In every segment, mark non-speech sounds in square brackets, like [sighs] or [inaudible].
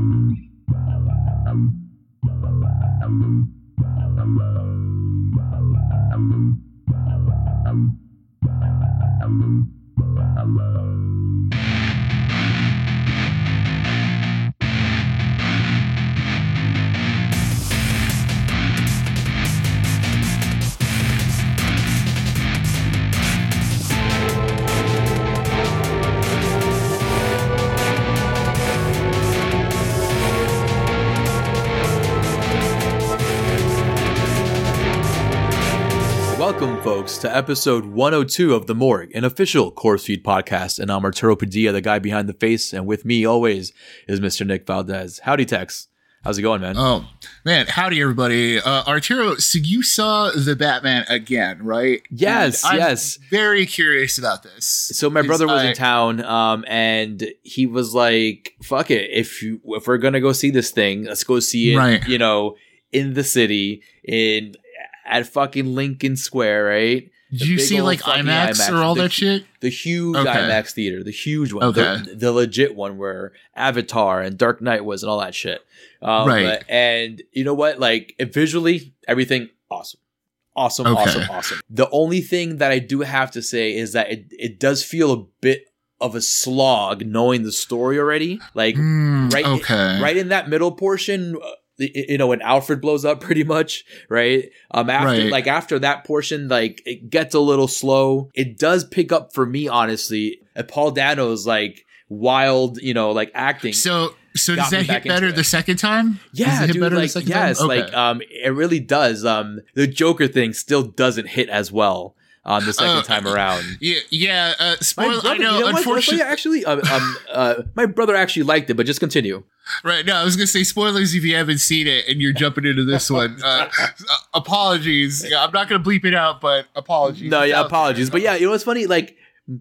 Welcome, folks, to episode 102 of The Morgue, an official CorpseFeed podcast. And I'm Arturo Padilla, the guy behind the face. And with me always is Mr. Nick Valdez. Howdy, Tex. How's it going, man? Oh man, howdy everybody. Uh, Arturo, so you saw the Batman again, right? Yes, I'm yes. Very curious about this. So my brother was I- in town, um, and he was like, "Fuck it, if you if we're gonna go see this thing, let's go see it, Right. you know, in the city, in at fucking Lincoln Square, right? Did you see like IMAX, IMAX, or all the that shit? The huge Okay. IMAX theater, the huge one, Okay. the, the legit one where Avatar and Dark Knight was, and all that shit. Um, Right. And you know what? Like visually, everything awesome. Awesome, Okay. awesome, awesome. The only thing that I do have to say is that it, it does feel a bit of a slog knowing the story already. Like Mm, right, okay. right in that middle portion, you know, when Alfred blows up, pretty much, right? Um, after Right. like after that portion, like it gets a little slow. It does pick up for me, honestly. Paul Dano's like wild, you know, like acting. So so does that hit better the second time? yeah, Does it hit dude, better the like second yes, time? like Okay. um, it really does. Um, the Joker thing still doesn't hit as well on the second Oh, time around. Yeah, yeah. Uh, spoiler. I you know. what? unfortunately, actually, um, um, uh, my brother actually liked it, but just continue. right? No, I was gonna say spoilers if you haven't seen it and you're jumping into this one. Uh, uh, apologies. Yeah, I'm not gonna bleep it out, but apologies. No, yeah, apologies, there. but yeah, you know what's funny? Like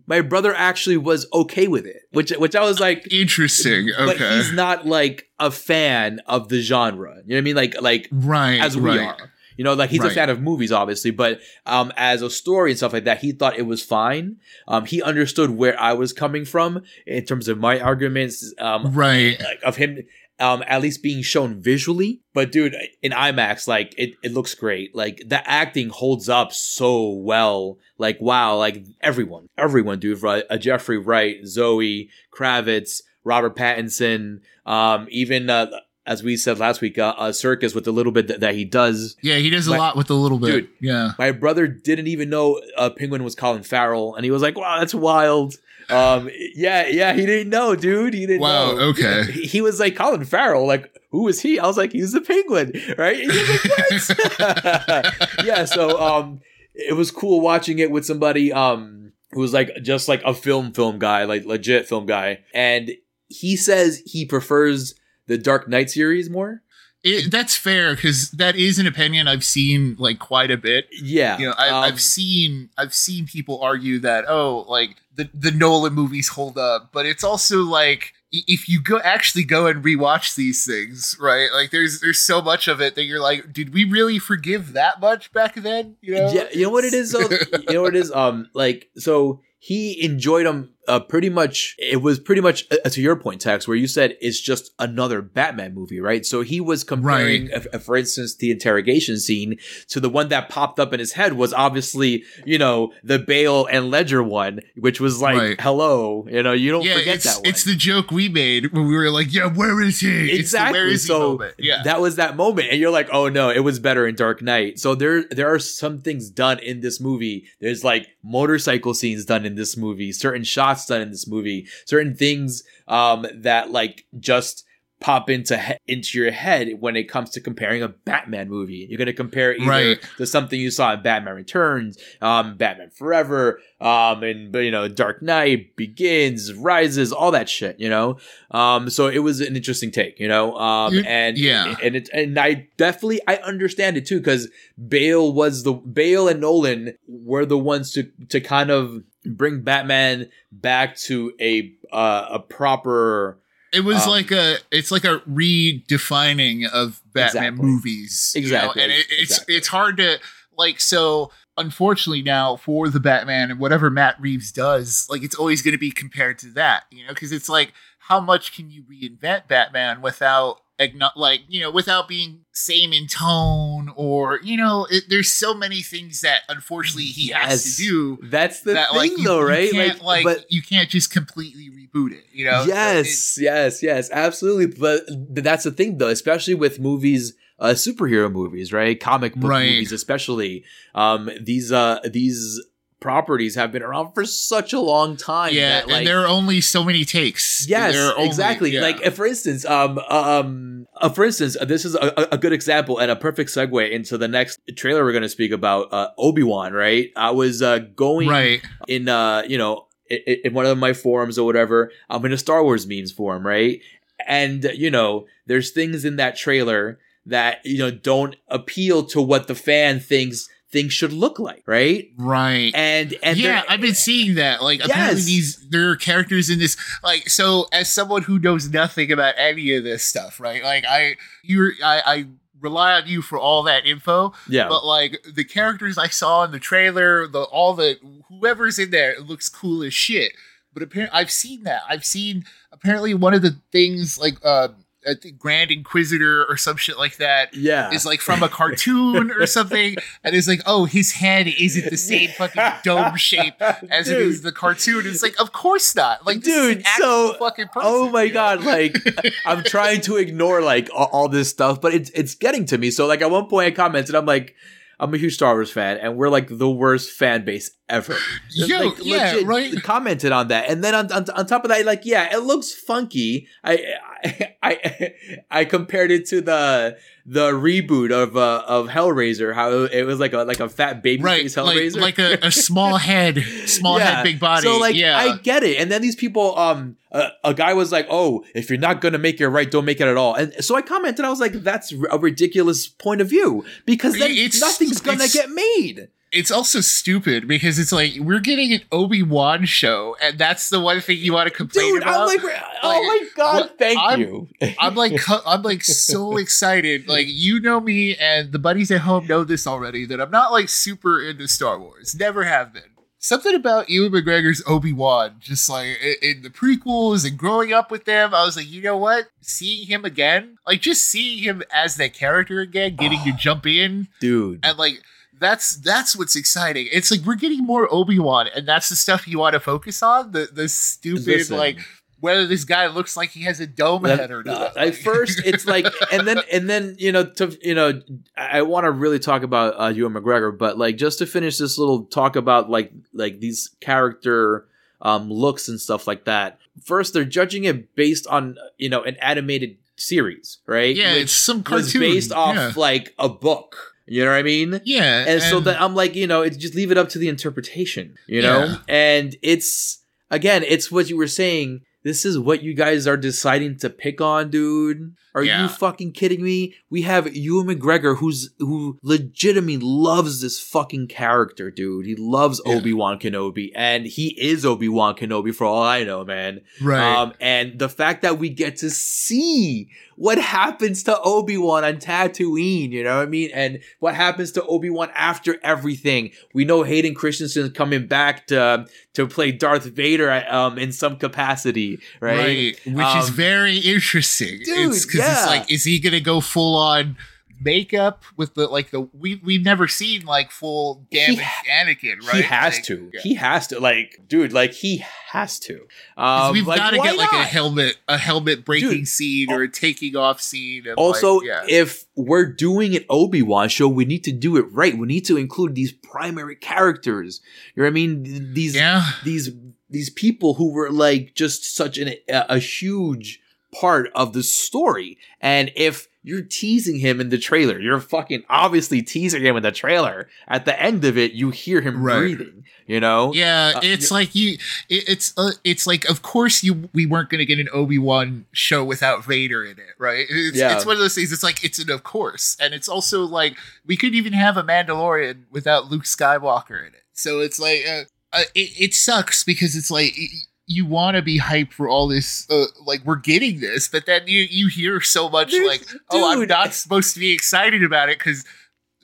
my brother actually was okay with it, which which I was like, Interesting. but Okay. he's not like a fan of the genre. You know what I mean? Like like right. as we right. are. You know, like he's a fan of movies, obviously, but um, as a story and stuff like that, he thought it was fine. Um, he understood where I was coming from in terms of my arguments. Um, Right. like of him um at least being shown visually but dude in imax like it, it looks great like the acting holds up so well like wow like everyone everyone dude right uh, jeffrey wright zoe kravitz robert pattinson um even uh as we said last week uh, uh circus with the little bit that, that he does Yeah, he does a lot with a little bit. Dude. Yeah. my brother didn't even know uh, Penguin was Colin Farrell, and he was like, "Wow, that's wild." Um, yeah, yeah, he didn't know, dude. He didn't Wow, know. okay. He, he was like Colin Farrell, like who is he? I was like, he's the Penguin, right? He was like, what? [laughs] yeah, so um, it was cool watching it with somebody um who was like just like a film film guy, like legit film guy, and he says he prefers the Dark Knight series more. It, that's fair because that is an opinion I've seen like quite a bit. Yeah, You know, I, um, I've seen I've seen people argue that oh, like the the Nolan movies hold up, but it's also like if you go actually go and rewatch these things, right? Like there's there's so much of it that you're like, did we really forgive that much back then? You know? Yeah, you know what it is though. [laughs] you know what it is. Um, like so he enjoyed them. Uh, pretty much. It was pretty much uh, to your point, Tex, where you said it's just another Batman movie, right? So he was comparing, uh, for instance, the interrogation scene to the one that popped up in his head was obviously, you know, the Bale and Ledger one, which was like, Right. hello, you know, you don't Yeah, forget it's, that one. it's the joke we made when we were like, "Yeah, where is he?" It's the exactly. where is he so moment. Yeah, that was that moment, and you're like, "Oh no, it was better in Dark Knight." So there, there are some things done in this movie. There's like motorcycle scenes done in this movie, certain shots done in this movie, certain things um, that like just pop into he- into your head when it comes to comparing a Batman movie. You're gonna compare either Right. to something you saw in Batman Returns, um, Batman Forever, um, and you know Dark Knight Begins, Rises, all that shit. You know, um, so it was an interesting take. You know, um, and yeah. and it and I definitely I understand it too because Bale was the Bale and Nolan were the ones to to kind of bring Batman back to a uh, a proper It was Um, like a it's like a redefining of Batman Exactly. movies. you know, Exactly, And it, it's exactly. it's hard to like so unfortunately now for the Batman and whatever Matt Reeves does, like it's always going to be compared to that, you know, cuz it's like how much can you reinvent Batman without like you know without being same in tone or you know it, there's so many things that unfortunately he yes. has to do that's the that, thing like, you, though right you like, like but you can't just completely reboot it you know yes yes yes absolutely but that's the thing though especially with movies uh, superhero movies, right? Comic book right. movies, especially. Um, these uh, these properties have been around for such a long time. Yeah, that, like, and there are only so many takes. Yes, only, exactly. Yeah. Like, for instance, um, um, uh, for instance, uh, this is a, a, good example and a perfect segue into the next trailer we're going to speak about. Uh, Obi Wan, right? I was uh, going right in, uh, you know, in, in one of my forums or whatever. I'm in a Star Wars memes forum, right? And you know, there's things in that trailer that you know don't appeal to what the fan thinks things should look like, right? Right. And and yeah, I've been seeing that. Like yes. apparently these there are characters in this. Like so, as someone who knows nothing about any of this stuff, right? Like I you I, I rely on you for all that info. Yeah. But like the characters I saw in the trailer, the all the whoever's in there, it looks cool as shit. But apparently, I've seen that. I've seen apparently one of the things like. uh I think Grand Inquisitor or some shit like that. Yeah, is like from a cartoon or [laughs] something, and it's like, oh, his head isn't the [laughs] same fucking dome shape as dude. it is the cartoon. It's like, of course not. Like, dude, so fucking person, oh my god, like [laughs] I'm trying to ignore like all, all this stuff, but it's it's getting to me. So like at one point I commented, I'm like. I'm a huge Star Wars fan, and we're like the worst fan base ever. Yo, like, yeah, right. Commented on that, and then on, on, on top of that, like, yeah, it looks funky. I I [laughs] I, I compared it to the the reboot of uh, of Hellraiser, how it was like a like a fat baby right, face Hellraiser, like, like a, a small [laughs] head, small yeah. head, big body. So like, yeah. I get it. And then these people, um, uh, a guy was like, "Oh, if you're not gonna make it right, don't make it at all." And so I commented, I was like, "That's a ridiculous point of view because then it's, nothing's gonna get made." it's also stupid because it's like we're getting an Obi Wan show, and that's the one thing you want to complain Dude, about. I'm like, oh my god, thank I'm, you. [laughs] I'm like, I'm like so excited. Like you know me, and the buddies at home know this already that I'm not like super into Star Wars. Never have been. Something about Ewan McGregor's Obi Wan, just like in the prequels and growing up with them, I was like, you know what? Seeing him again, like just seeing him as that character again, getting to jump in, dude, and like that's that's what's exciting. It's like we're getting more Obi Wan, and that's the stuff you want to focus on. The the stupid Listen. like whether this guy looks like he has a dome that, head or not. At first, [laughs] it's like, and then and then you know to you know I want to really talk about uh, Ewan McGregor, but like just to finish this little talk about like like these character um, looks and stuff like that. First, they're judging it based on you know an animated series, right? Yeah, Which it's some cartoon based off yeah. like a book. You know what I mean? Yeah. And, and so that I'm like, you know, it's just leave it up to the interpretation, you know? Yeah. And it's again, it's what you were saying. This is what you guys are deciding to pick on, dude. Are yeah. you fucking kidding me? We have Ewan McGregor, who's who legitimately loves this fucking character, dude. He loves yeah. Obi Wan Kenobi, and he is Obi Wan Kenobi for all I know, man. Right. Um, and the fact that we get to see what happens to Obi Wan on Tatooine, you know what I mean, and what happens to Obi Wan after everything. We know Hayden Christensen is coming back to to play Darth Vader um, in some capacity, right? Right. Which um, is very interesting. Dude, yeah. it's like, is he gonna go full on? Makeup with the like the we we've never seen like full damaged he, Anakin, right? He has like, to. Yeah. He has to. Like, dude, like he has to. Um, we've like, got to get not? like a helmet, a helmet breaking dude, scene or a taking off scene. also, like, yeah. if we're doing an Obi Wan show, we need to do it right. We need to include these primary characters. You know what I mean? These yeah. these these people who were like just such an, a, a huge part of the story. And if you're teasing him in the trailer. You're fucking obviously teasing him in the trailer. At the end of it, you hear him right. breathing. You know? Yeah, uh, it's like you. It, it's uh, it's like of course you we weren't gonna get an Obi Wan show without Vader in it, right? It's, yeah. it's one of those things. It's like it's an of course, and it's also like we couldn't even have a Mandalorian without Luke Skywalker in it. So it's like. Uh, uh, it, it sucks because it's like you want to be hyped for all this uh, like we're getting this but then you you hear so much There's, like oh dude, i'm not supposed to be excited about it because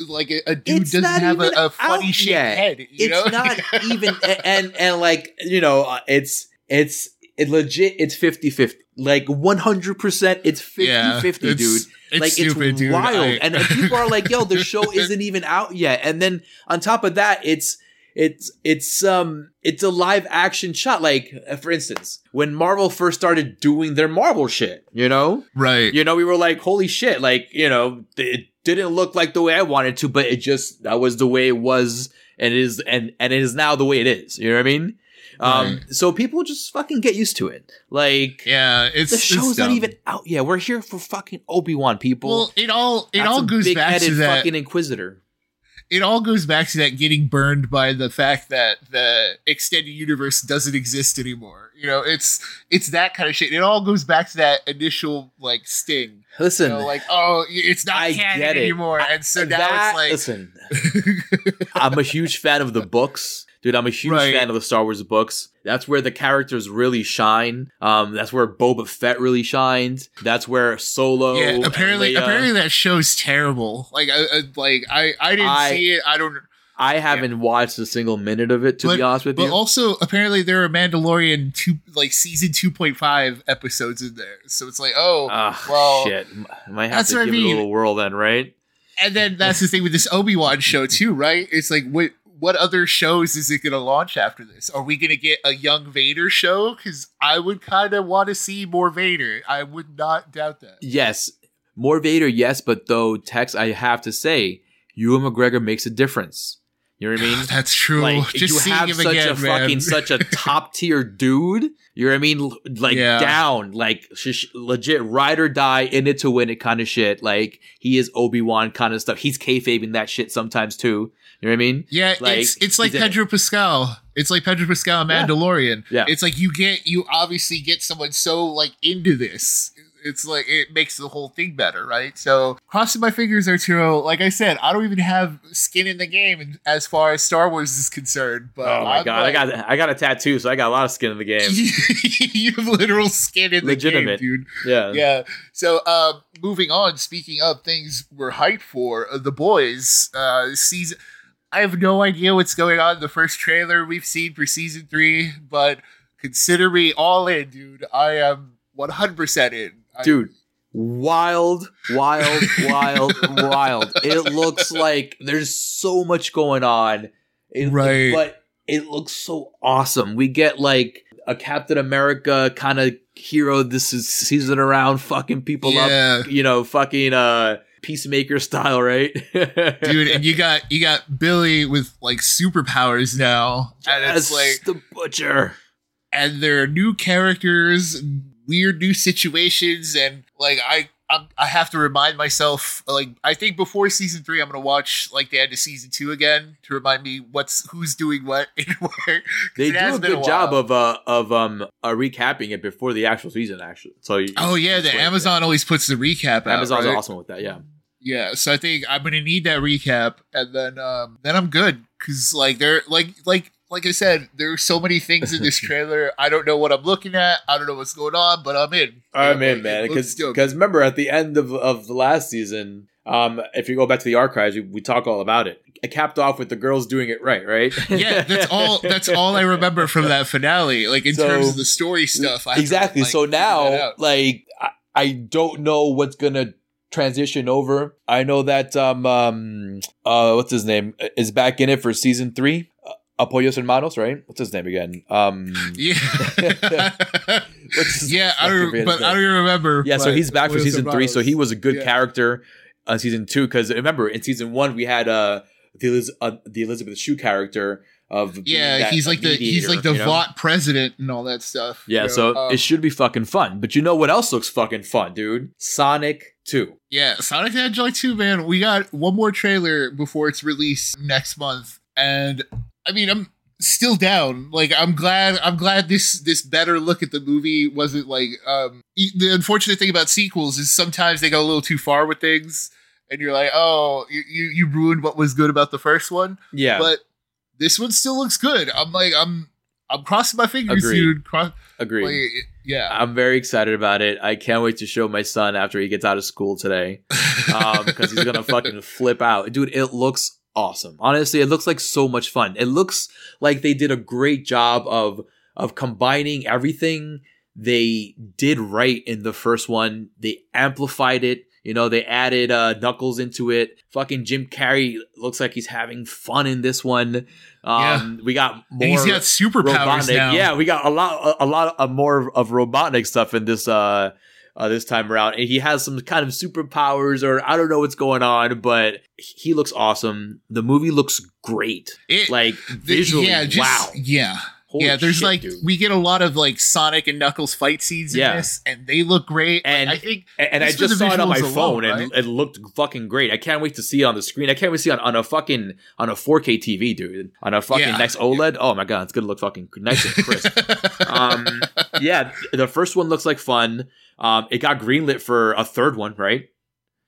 like a, a dude doesn't have a, a, funny shaped head it's know? not [laughs] even and and like you know uh, it's it's it legit it's 50-50. Like 100% it's 50-50, Yeah, dude. it's- like stupid, it's dude. wild. I- and people are like, "Yo, the show [laughs] isn't even out yet." And then on top of that, it's it's it's um it's a live action shot. Like uh, for instance, when Marvel first started doing their Marvel shit, you know, right. you know, we were like, "Holy shit!" Like you know, it didn't look like the way I wanted to, but it just that was the way it was, and it is, and and it is now the way it is. You know what I mean? Um, Right. so people just fucking get used to it. Like Yeah, it's the it's show's not even out yet. We're here for fucking Obi Wan people. Well, it all it That's all goes back to that. fucking Inquisitor. It all goes back to that getting burned by the fact that the extended universe doesn't exist anymore. You know, it's it's that kind of shit. It all goes back to that initial like sting. You Listen, know, like oh, it's not I canon anymore, I- and so now that- it's like listen, [laughs] I'm a huge fan of the books. Dude, I'm a huge Right. fan of the Star Wars books. That's where the characters really shine. Um, that's where Boba Fett really shines. That's where Solo. yeah. Apparently, apparently that show's terrible. Like, I, I like I I didn't I- see it. I don't. I haven't watched a single minute of it to But- be honest with But you. But also, apparently, there are Mandalorian two like season two point five episodes in there. So it's like, oh, well, shit. Might have to what I give it a little whirl then, right? and then that's the thing with this Obi Wan show too, right? It's like what what other shows is it going to launch after this? Are we going to get a young Vader show? Because I would kind of want to see more Vader. I would not doubt that. Yes, more Vader, yes, but though Tex, I have to say, Ewan McGregor makes a difference. You know what I mean? [sighs] That's true. like Just you seeing have him such again, a man. fucking such a [laughs] top tier dude. You know what I mean? Like Yeah. down, like sh- legit ride or die in it to win it kind of shit. Like he is Obi Wan kind of stuff. He's kayfabing that shit sometimes too. You know what I mean? Yeah, Like, it's it's like. Pedro Pascal. It's like Pedro Pascal and Yeah. Mandalorian. Yeah. It's like you get you obviously get someone so like into this. It's like it makes the whole thing better, right? So crossing my fingers, Arturo. Like I said, I don't even have skin in the game as far as Star Wars is concerned. But Oh my I'm god, like- I got I got a tattoo, so I got a lot of skin in the game. [laughs] you have literal skin in the Legitimate. game, dude. Yeah. Yeah. So, uh, moving on. Speaking of things we're hyped for, uh, the boys uh, season. I have no idea what's going on in the first trailer we've seen for season three, but consider me all in, dude. I am one hundred percent in, I- dude wild wild wild [laughs] wild it looks like there's so much going on It- Right. but it looks so awesome we get like a captain america kind of hero this is season around fucking people Yeah. up you know fucking uh peacemaker style right [laughs] dude. And you got you got Billy with like superpowers now, and it's like the butcher and there are new characters, weird new situations, and like I. I'm, I have to remind myself, like I think before season three, I'm gonna watch like the end of season two again to remind me what's who's doing what and [laughs] where. they do a good job of uh of um uh, recapping it before the actual season actually so you, Oh yeah, the Amazon always puts the recap. out, amazon's right? awesome with that yeah Yeah, so I think I'm gonna need that recap, and then um, then I'm good because like there like like like I said, there's so many things in this [laughs] trailer. I don't know what I'm looking at. I don't know what's going on, but I'm in. I'm Yeah, in, like, man. looks Because remember, at the end of, of the last season, um, if you go back to the archives, we, we talk all about it. It capped off with the girls doing it right, right? [laughs] yeah, that's all. That's all I remember from that finale. Like in So- terms of the story stuff. I have to, exactly. like, so now, like, I, I don't know what's gonna transition over. I know that um, um uh what's his name is back in it for season three. Uh, Apoyos Hermanos, right? What's his name again? Um, yeah, [laughs] yeah. I fucking don't, favorite but I don't remember. Yeah, so he's back for Wilson season three. So he was a good Yeah. character on season two. Because remember, in season one, we had uh the Eliz- uh, the Elizabeth Shue character of Yeah, he's like the he's like the you know? Vought president and all that stuff. you Yeah, know? so Um, it should be fucking fun. But you know what else looks fucking fun, dude? Sonic Two. Yeah, Sonic the Hedgehog 2, man. We got one more trailer before it's released next month. And I mean, I'm still down. Like I'm glad I'm glad this this better look at the movie wasn't like um the unfortunate thing about sequels is sometimes they go a little too far with things and you're like, "Oh, you you, you ruined what was good about the first one." Yeah, But this one still looks good. I'm like I'm I'm crossing my fingers, Agreed. dude. Cross, agreed. like, yeah. I'm very excited about it. I can't wait to show my son after he gets out of school today. um because he's gonna [laughs] fucking flip out dude it looks awesome honestly it looks like so much fun it looks like they did a great job of of combining everything they did right in the first one. They amplified it. You know, they added uh, Knuckles into it. Fucking Jim Carrey looks like he's having fun in this one. Um, We got more. And he's got superpowers Robotnik. now. Yeah, we got a lot, a, a lot of more of Robotnik stuff in this uh, uh this time around, and he has some kind of superpowers, or I don't know what's going on, but he looks awesome. The movie looks great, It- like visually. yeah, just, wow, Yeah. Holy yeah, there's shit, like dude. we get a lot of like Sonic and Knuckles fight scenes in Yeah. this, and they look great. Like, And- I think and, and I Just for just the saw it on my visuals phone, alone, and it looked fucking great. I can't wait to see it on the screen. I can't wait to see it on, on a fucking on a 4K TV, dude, on a fucking Yeah. next OLED. Oh my god, it's gonna look fucking nice and crisp. [laughs] um, yeah, the first one looks like fun. Um, it got greenlit for a third one, right?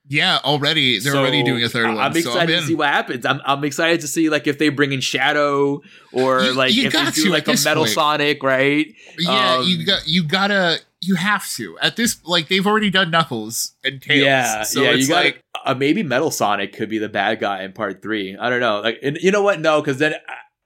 Yeah, already they're So, already doing a third one. I'm so excited in. to see what happens. I'm, I'm excited to see like if they bring in Shadow or You- like you if they do like a Metal point. Sonic, right? Yeah, Um, you got you gotta you have to at this like they've already done Knuckles and Tails. Yeah, so yeah. it's You got like uh, maybe Metal Sonic could be the bad guy in part three. I don't know. Like, and you know what? No, because then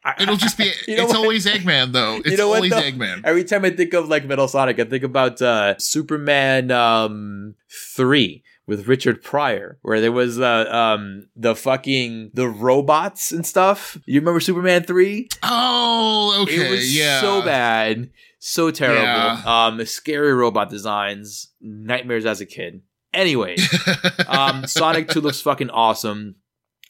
I, [laughs] it'll just be [laughs] You know it's what? always Eggman though. [laughs] It's know what, always though? Eggman. Every time I think of like Metal Sonic, I think about uh, Superman um, three with Richard Pryor, where there was uh, um, the fucking the robots and stuff. You remember Superman three? Oh, okay, it was yeah. so bad, so terrible. Yeah. Um, scary robot designs, nightmares as a kid. Anyway, [laughs] um, Sonic Two looks fucking awesome.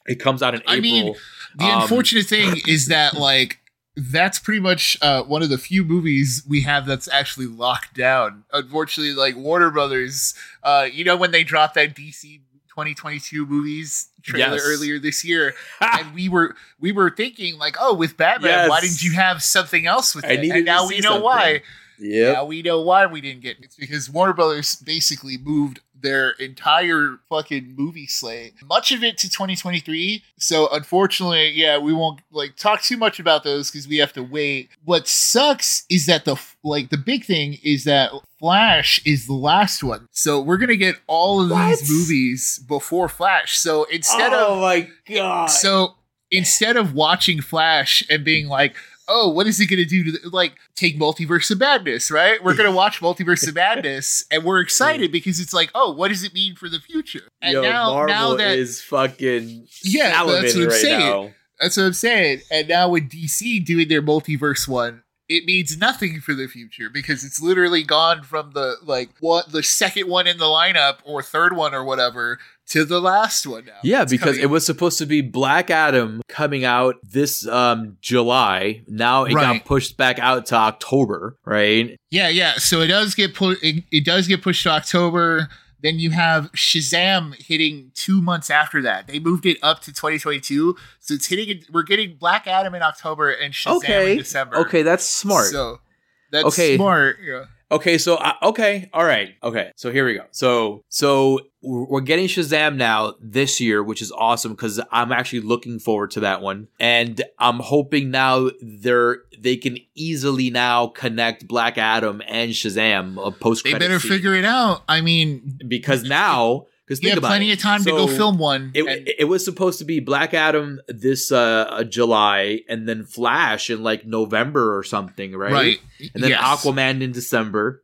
It comes out in I April. mean, The Um, unfortunate thing is that like that's pretty much uh, one of the few movies we have that's actually locked down. Unfortunately, like Warner Brothers, uh, you know when they dropped that DC 2022 movies trailer Yes. earlier this year, and we were we were thinking like, oh, with Batman, why didn't you have something else with I it? And now we know something. why. Yeah, Now we know why we didn't get it. It's because Warner Brothers basically moved their entire fucking movie slate, much of it to 2023. So unfortunately, yeah, we won't like talk too much about those because we have to wait. What sucks is that the like the big thing is that Flash is the last one. So we're gonna get all of What? these movies before Flash. So instead oh of my god! so instead of watching Flash and being like, oh, what is he going to do to the, like take Multiverse of Madness, right? We're going to watch Multiverse of Madness [laughs] and we're excited because it's like, oh, what does it mean for the future? And Yo, now, Marvel now that is fucking Yeah, that's what I'm right saying. now. that's what I'm saying. And now with DC doing their multiverse one, it means nothing for the future because it's literally gone from the like what the second one in the lineup or third one or whatever to the last one now. Yeah, It's because it was supposed to be Black Adam coming out this um July. Now it Right. got pushed back out to October, right? Yeah, yeah. So it does get put. It, it does get pushed to October. Then you have Shazam hitting two months after that. They moved it up to 2022, so it's hitting. We're getting Black Adam in October and Shazam okay. in December. Okay, that's smart. So that's Okay. smart. Yeah. Okay, so uh, okay, all right, okay. So here we go. So so we're we're getting Shazam now this year, which is awesome because I'm actually looking forward to that one, and I'm hoping now they're they can easily now connect Black Adam and Shazam a post. They better figure it out. I mean, because now because think have about plenty it. of time to go film one. It, and- it was supposed to be Black Adam this uh, July, and then Flash in like November or something, right? right. And then Yes. Aquaman in December,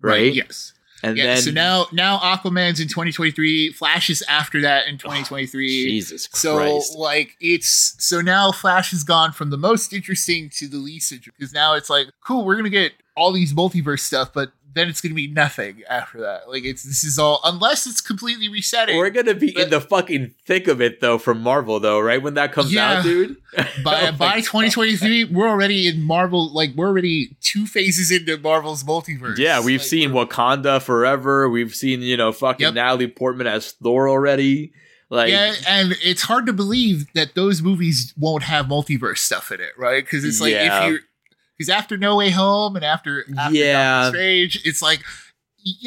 right? Yes. And Yeah. then so now, now Aquaman's in 2023. Flash is after that in 2023. Jesus Christ. So like it's so now Flash has gone from the most interesting to the least interesting because now it's like cool we're gonna get all these multiverse stuff but then it's gonna be nothing after that like it's this is all unless it's completely resetting We're gonna be in the fucking thick of it though from Marvel though, right? When that comes Yeah. out, dude. [laughs] [laughs] by Oh by God. 2023 we're already in Marvel like we're already two phases into Marvel's multiverse Yeah, we've Like, seen Wakanda forever. We've seen, you know, fucking Yep. Natalie Portman as Thor already. Like yeah, and it's hard to believe that those movies won't have multiverse stuff in it, right? Because it's like Yeah. if you, because after No Way Home and after, after Yeah. Doctor Strange, it's like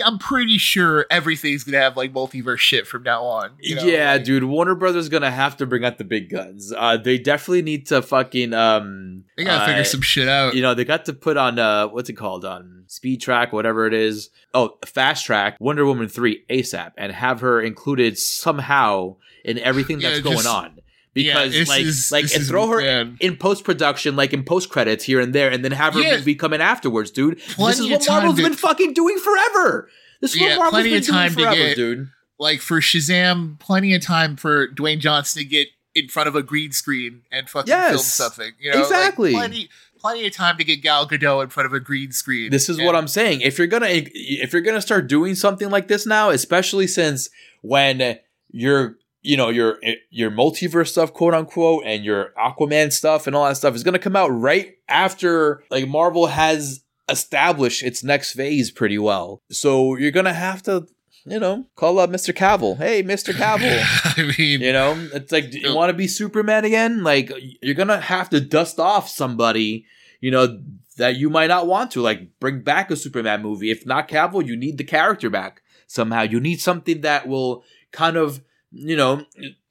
I'm pretty sure everything's gonna have like multiverse shit from now on. you know? yeah, Like, dude, Warner Brothers gonna have to bring out the big guns. Uh, they definitely need to fucking um. they gotta uh, figure some shit out. You know, they got to put on uh, what's it called on Speed Track, whatever it is. Oh, Fast Track, Wonder Woman three ASAP, and have her included somehow in everything Yeah, that's going on. Because this like is- like and throw her in post production, like in post credits here and there, and then have her Yeah. movie come in afterwards, dude. this is what Marvel's to- been fucking doing forever. This is Yeah, what Marvel's plenty been of doing forever, get- dude. like for Shazam, plenty of time for Dwayne Johnson to get in front of a green screen and fucking film something. You know, Like, Exactly. plenty, plenty of time to get Gal Gadot in front of a green screen. This is And- what I'm saying. If you're gonna if you're gonna start doing something like this now, especially since when your you know your your multiverse stuff, quote unquote, and your Aquaman stuff and all that stuff is gonna come out right after like Marvel has established its next phase pretty well. So you're gonna have to, you know, call up Mr. Cavill. Hey, Mr. Cavill. [laughs] I mean, You know, it's like, do you want to be Superman again? Like, you're gonna have to dust off somebody, you know, that you might not want to. Like, bring back a Superman movie. If not Cavill, you need the character back somehow. You need something that will kind of, you know,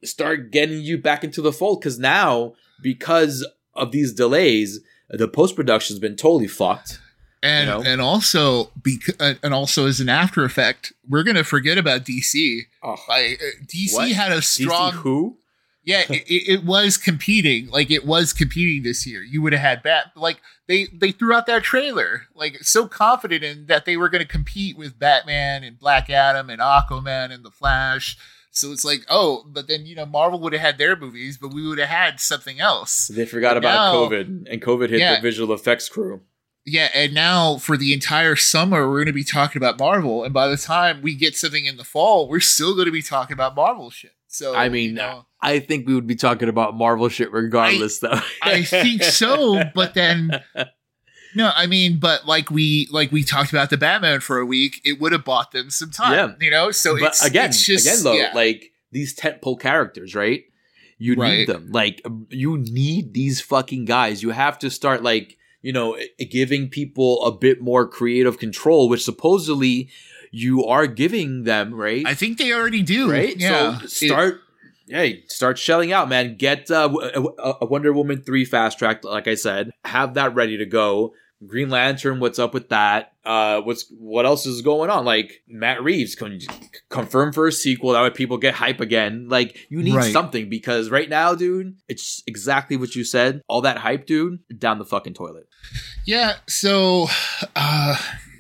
start getting you back into the fold. Because now, because of these delays, the post production's been totally fucked. and you know? and also because and also as an after effect, we're gonna forget about DC. Oh, Like uh, DC What? had a strong DC who? Yeah, it, it it was competing. Like it was competing this year. You would have had Bat. Like they they threw out that trailer, like so confident in that they were going to compete with Batman and Black Adam and Aquaman and the Flash. So it's like, oh, but then you know Marvel would have had their movies, but we would have had something else. They forgot But about now- COVID, and COVID hit Yeah. the visual effects crew. Yeah, and now for the entire summer, we're going to be talking about Marvel, and by the time we get something in the fall, we're still going to be talking about Marvel shit. So I mean, you know, I think we would be talking about Marvel shit regardless, though. I think so, but then [laughs] no, I mean, but like we like we talked about the Batman for a week, it would have bought them some time, Yeah. you know. So but it's again, it's just, again though, yeah. like these tentpole characters, right? You Right. need them. Like um, you need these fucking guys. You have to start like you know giving people a bit more creative control, which supposedly you are giving them, right? I think they already do, right? Yeah, So start. Hey, start shelling out, man. Get uh, a, a uh, uh, Wonder Woman three fast track, like I said. Have that ready to go. Green Lantern, what's up with that? Uh, what's what else is going on? Like Matt Reeves con- confirmed for a sequel. That way people get hype again. Like you need Right. something because right now, dude, it's exactly what you said. All that hype, dude, down the fucking toilet. yeah. So, uh,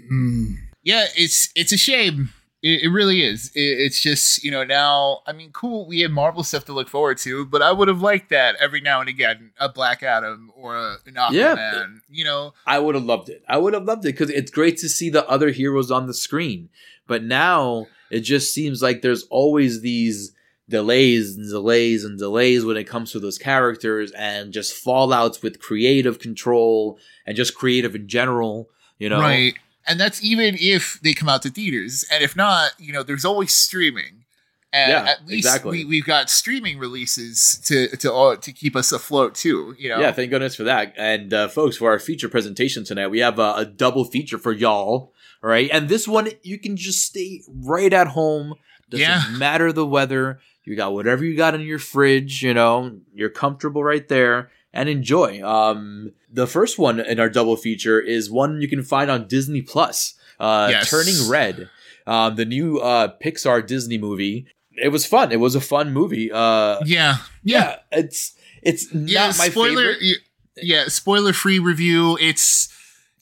hmm. yeah, it's it's a shame. It, it really is. It, it's just you know now. I mean, cool. We have Marvel stuff to look forward to, but I would have liked that every now and again, a Black Adam or a, an Aquaman. Yeah. You know, I would have loved it. I would have loved it because it's great to see the other heroes on the screen. But now it just seems like there's always these delays and delays and delays when it comes to those characters and just fallouts with creative control and just creative in general. You know, Right. And that's even if they come out to theaters. And if not, you know, there's always streaming. And Yeah, at least exactly. we, we've got streaming releases to to uh, to keep us afloat too. You know, Yeah, thank goodness for that. And uh, folks, for our feature presentation tonight, we have a, a double feature for y'all. All right, and this one you can just stay right at home. Doesn't Yeah. matter the weather. You got whatever you got in your fridge. You know, you're comfortable right there and enjoy. Um, the first one in our double feature is one you can find on Disney Plus. Uh, Yes. Turning Red, um, the new uh, Pixar Disney movie. It was fun. It was a fun movie. Uh, yeah, yeah, it's it's not yeah. my spoiler, favorite. yeah, spoiler free review. It's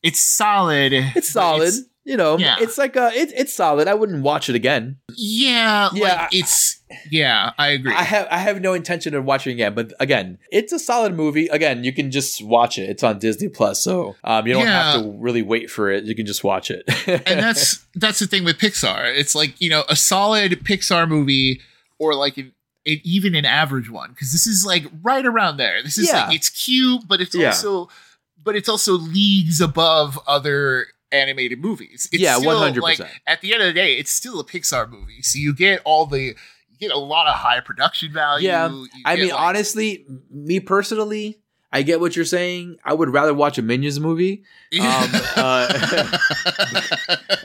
it's solid. It's solid. You know, yeah. it's like uh it's it's solid. I wouldn't watch it again. yeah, Yeah, like it's yeah. I agree. I have I have no intention of watching it again. But again, it's a solid movie. Again, you can just watch it. It's on Disney Plus, so um you don't have to really wait for it. You can just watch it. and that's [laughs] that's the thing with Pixar. It's like you know a solid Pixar movie or like an, an even an average one because this is like right around there. This is Yeah. like it's cute, but it's Yeah. also but it's also leagues above other animated movies. It's Yeah, 100%. Like, at the end of the day, it's still a Pixar movie, so you get all the you get a lot of high production value. Yeah, You I mean, like- honestly, me personally, I get what you're saying. I would rather watch a Minions movie. [laughs] Um, uh, [laughs]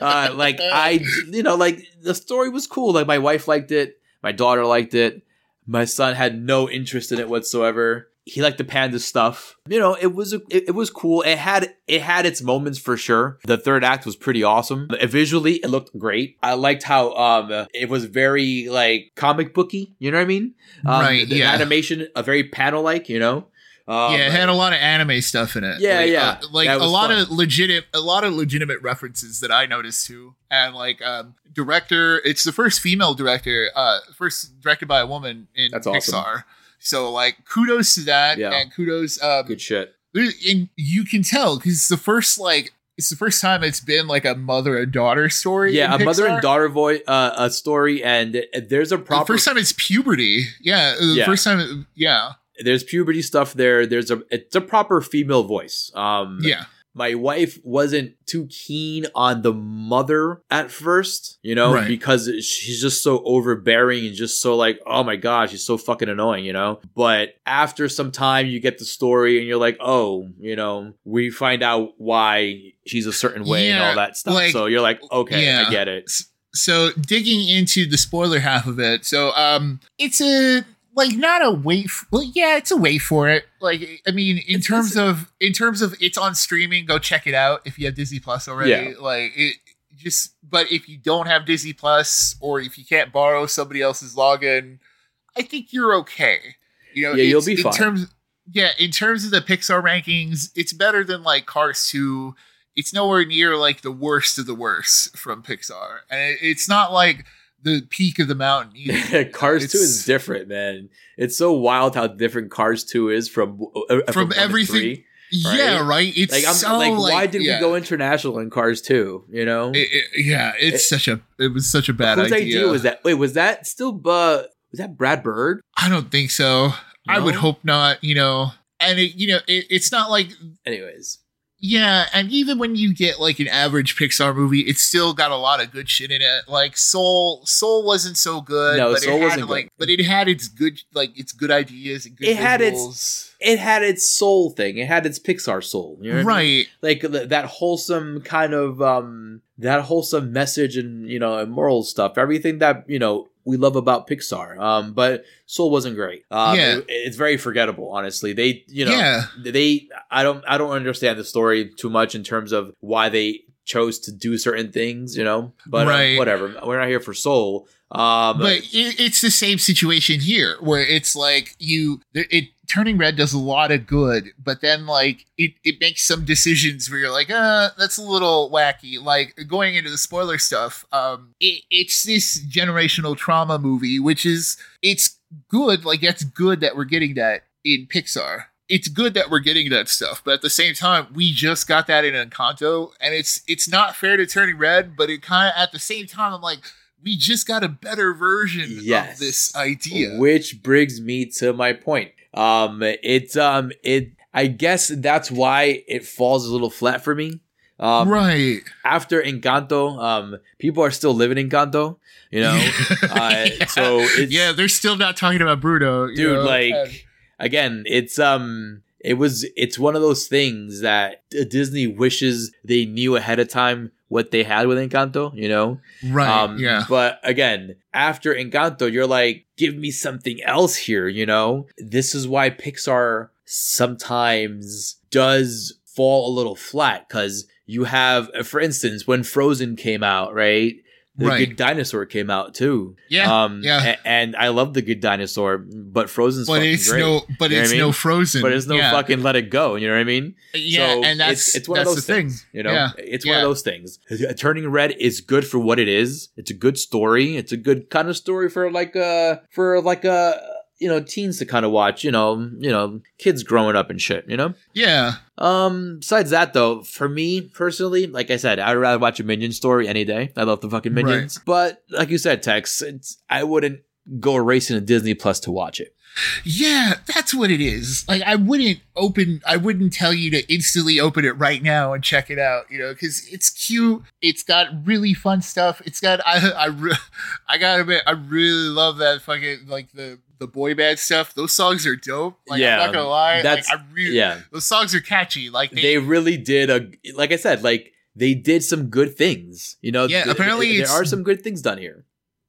uh, like I, you know, like the story was cool. Like my wife liked it, my daughter liked it, my son had no interest in it whatsoever. He liked the panda stuff. You know, it was it, it was cool. It had it had its moments for sure. The third act was pretty awesome. Visually, it looked great. I liked how um it was very like comic booky. You know what I mean? Um, Right, The yeah. animation, a very panel like. You know. Um, yeah, it had a lot of anime stuff in it. Yeah, like, yeah. uh, like That a lot fun. of legitimate, a lot of legitimate references that I noticed too. And like um, director, it's the first female director, uh, first directed by a woman in That's Pixar. So like, kudos to that, Yeah. and kudos. Um, Good shit. and you can tell because it's the first like it's the first time it's been like a mother and daughter story. Yeah, a mother and daughter voice, uh, a story, and there's a The proper. first time it's puberty. Yeah, the Yeah. first time. it- yeah, there's puberty stuff there. There's a it's a proper female voice. Um, yeah, my wife wasn't too keen on the mother at first, you know, Right. because she's just so overbearing and just so like, oh my gosh, she's so fucking annoying, you know. But after some time, you get the story and you're like, oh, you know, we find out why she's a certain way and all that stuff. like- so you're like, okay, yeah. I get it. so digging into the spoiler half of it so um it's a like not a wait f- well yeah it's a wait for it. Like i mean in It's- terms it's- of in terms of it's on streaming go check it out if you have disney plus already. Yeah. like it just but if you don't have disney plus or if you can't borrow somebody else's login i think you're okay. You know Yeah, you'll be in fine. terms yeah in terms of the pixar rankings it's better than like cars 2 it's nowhere near like the worst of the worst from Pixar, and it, it's not like the peak of the mountain either. [laughs] Cars 2 is different, man. It's so wild how different Cars 2 is from uh, uh, From everything- three. yeah, right. It's Like I'm so like, like, why did yeah. we go international in Cars 2? You know, It- it- yeah, it's It- such a it was such a bad whose idea. idea was that? Wait, was that still? Uh, was that Brad Bird? I don't think so. I would hope not. You know, and it, you know, it, it's not like Anyways, Yeah, and even when you get like an average Pixar movie, it's still got a lot of good shit in it. Like Soul, Soul wasn't so good. No, but Soul it had, wasn't good. but it had its good, like its good ideas and good. It had its- it had its soul thing. It had its Pixar soul. You know what I mean? right. Like th- that wholesome kind of um that wholesome message and you know and moral stuff. Everything that you know we love about Pixar. Um, but Soul wasn't great. Um, Yeah. it- it's very forgettable. Honestly, they you know yeah, they I don't I don't understand the story too much in terms of why they chose to do certain things, you know. But um, whatever. We're not here for Soul. Um, but it, it's the same situation here, where it's like you, it turning red does a lot of good, but then like it, it makes some decisions where you're like, uh, that's a little wacky. Like going into the spoiler stuff, um, it, it's this generational trauma movie, which is it's good. Like that's good that we're getting that in Pixar. It's good that we're getting that stuff, but at the same time, we just got that in Encanto, and it's it's not fair to Turning Red, but it kind of at the same time, I'm like, we just got a better version Yes. of this idea. Which brings me to my point. Um, it's um, it. I guess that's why it falls a little flat for me. Um, right. after Encanto, um, people are still living in Encanto. You know, [laughs] uh, so it's, yeah, they're still not talking about Bruno, you dude know, like and- again it's um it was it's one of those things that disney wishes they knew ahead of time what they had with encanto you know? Right, um yeah, but again after encanto you're like give me something else here you know? This is why pixar sometimes does fall a little flat because you have for instance when frozen came out right the Right. good dinosaur came out too yeah, um, yeah. a- and I love the Good Dinosaur, but Frozen's but fucking it's great. no, but You know it's I no mean? Frozen, but it's no yeah. fucking Let It Go. You know what I mean? Uh, yeah, So and that's it's, it's one that's of those things. thing. You know, yeah. it's one of those things. Turning Red is good for what it is. It's a good story. It's a good kind of story for like a for like a you know teens to kind of watch. You know, you know, kids growing up and shit. You know. yeah, Um, besides that though, for me personally, like I said, I'd rather watch a Minion story any day. I love the fucking Right. Minions. But like you said, Tex, it's I wouldn't go racing to Disney Plus to watch it. yeah. That's what it is. Like, I wouldn't open. I wouldn't tell you to instantly open it right now and check it out. You know, because it's cute. It's got really fun stuff. It's got. I. I. [laughs] I gotta admit, I really love that fucking like the the boy band stuff. Those songs are dope. Like, Yeah, I'm not gonna lie. that's- like, I really. Yeah. Those songs are catchy. Like they, They really did a like I said, like they did some good things. You know, Yeah, th- apparently there are some good things done here.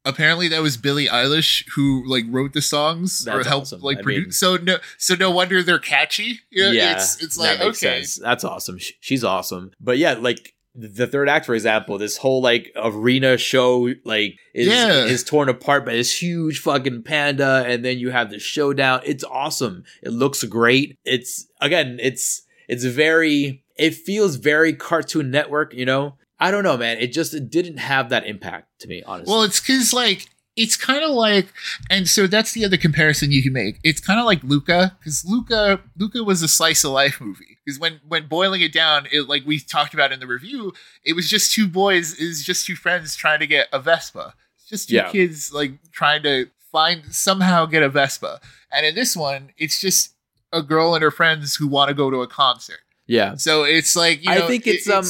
apparently that was Billie Eilish who like wrote the songs or That's helped awesome. like I produce. mean- so no, so no wonder they're catchy. Yeah, yeah, it's it's like okay, sense. That's awesome. Sh- She's awesome. But yeah, like the third act, for example, this whole like arena show, like is Yeah. is torn apart by this huge fucking panda, and then you have the showdown. It's awesome. It looks great. It's again, it's it's very. It feels very Cartoon Network. You know, I don't know, man. It just it didn't have that impact to me, honestly. Well, it's because like it's kind of like, and so that's the other comparison you can make. It's kind of like Luca, because Luca, Luca was a slice of life movie. Because when when boiling it down, it like we talked about in the review, it was just two boys, is just two friends trying to get a Vespa. It's just two Yeah. kids like trying to find somehow get a Vespa. And in this one, it's just a girl and her friends who want to go to a concert. yeah. So it's like you I know, think it- it's, um,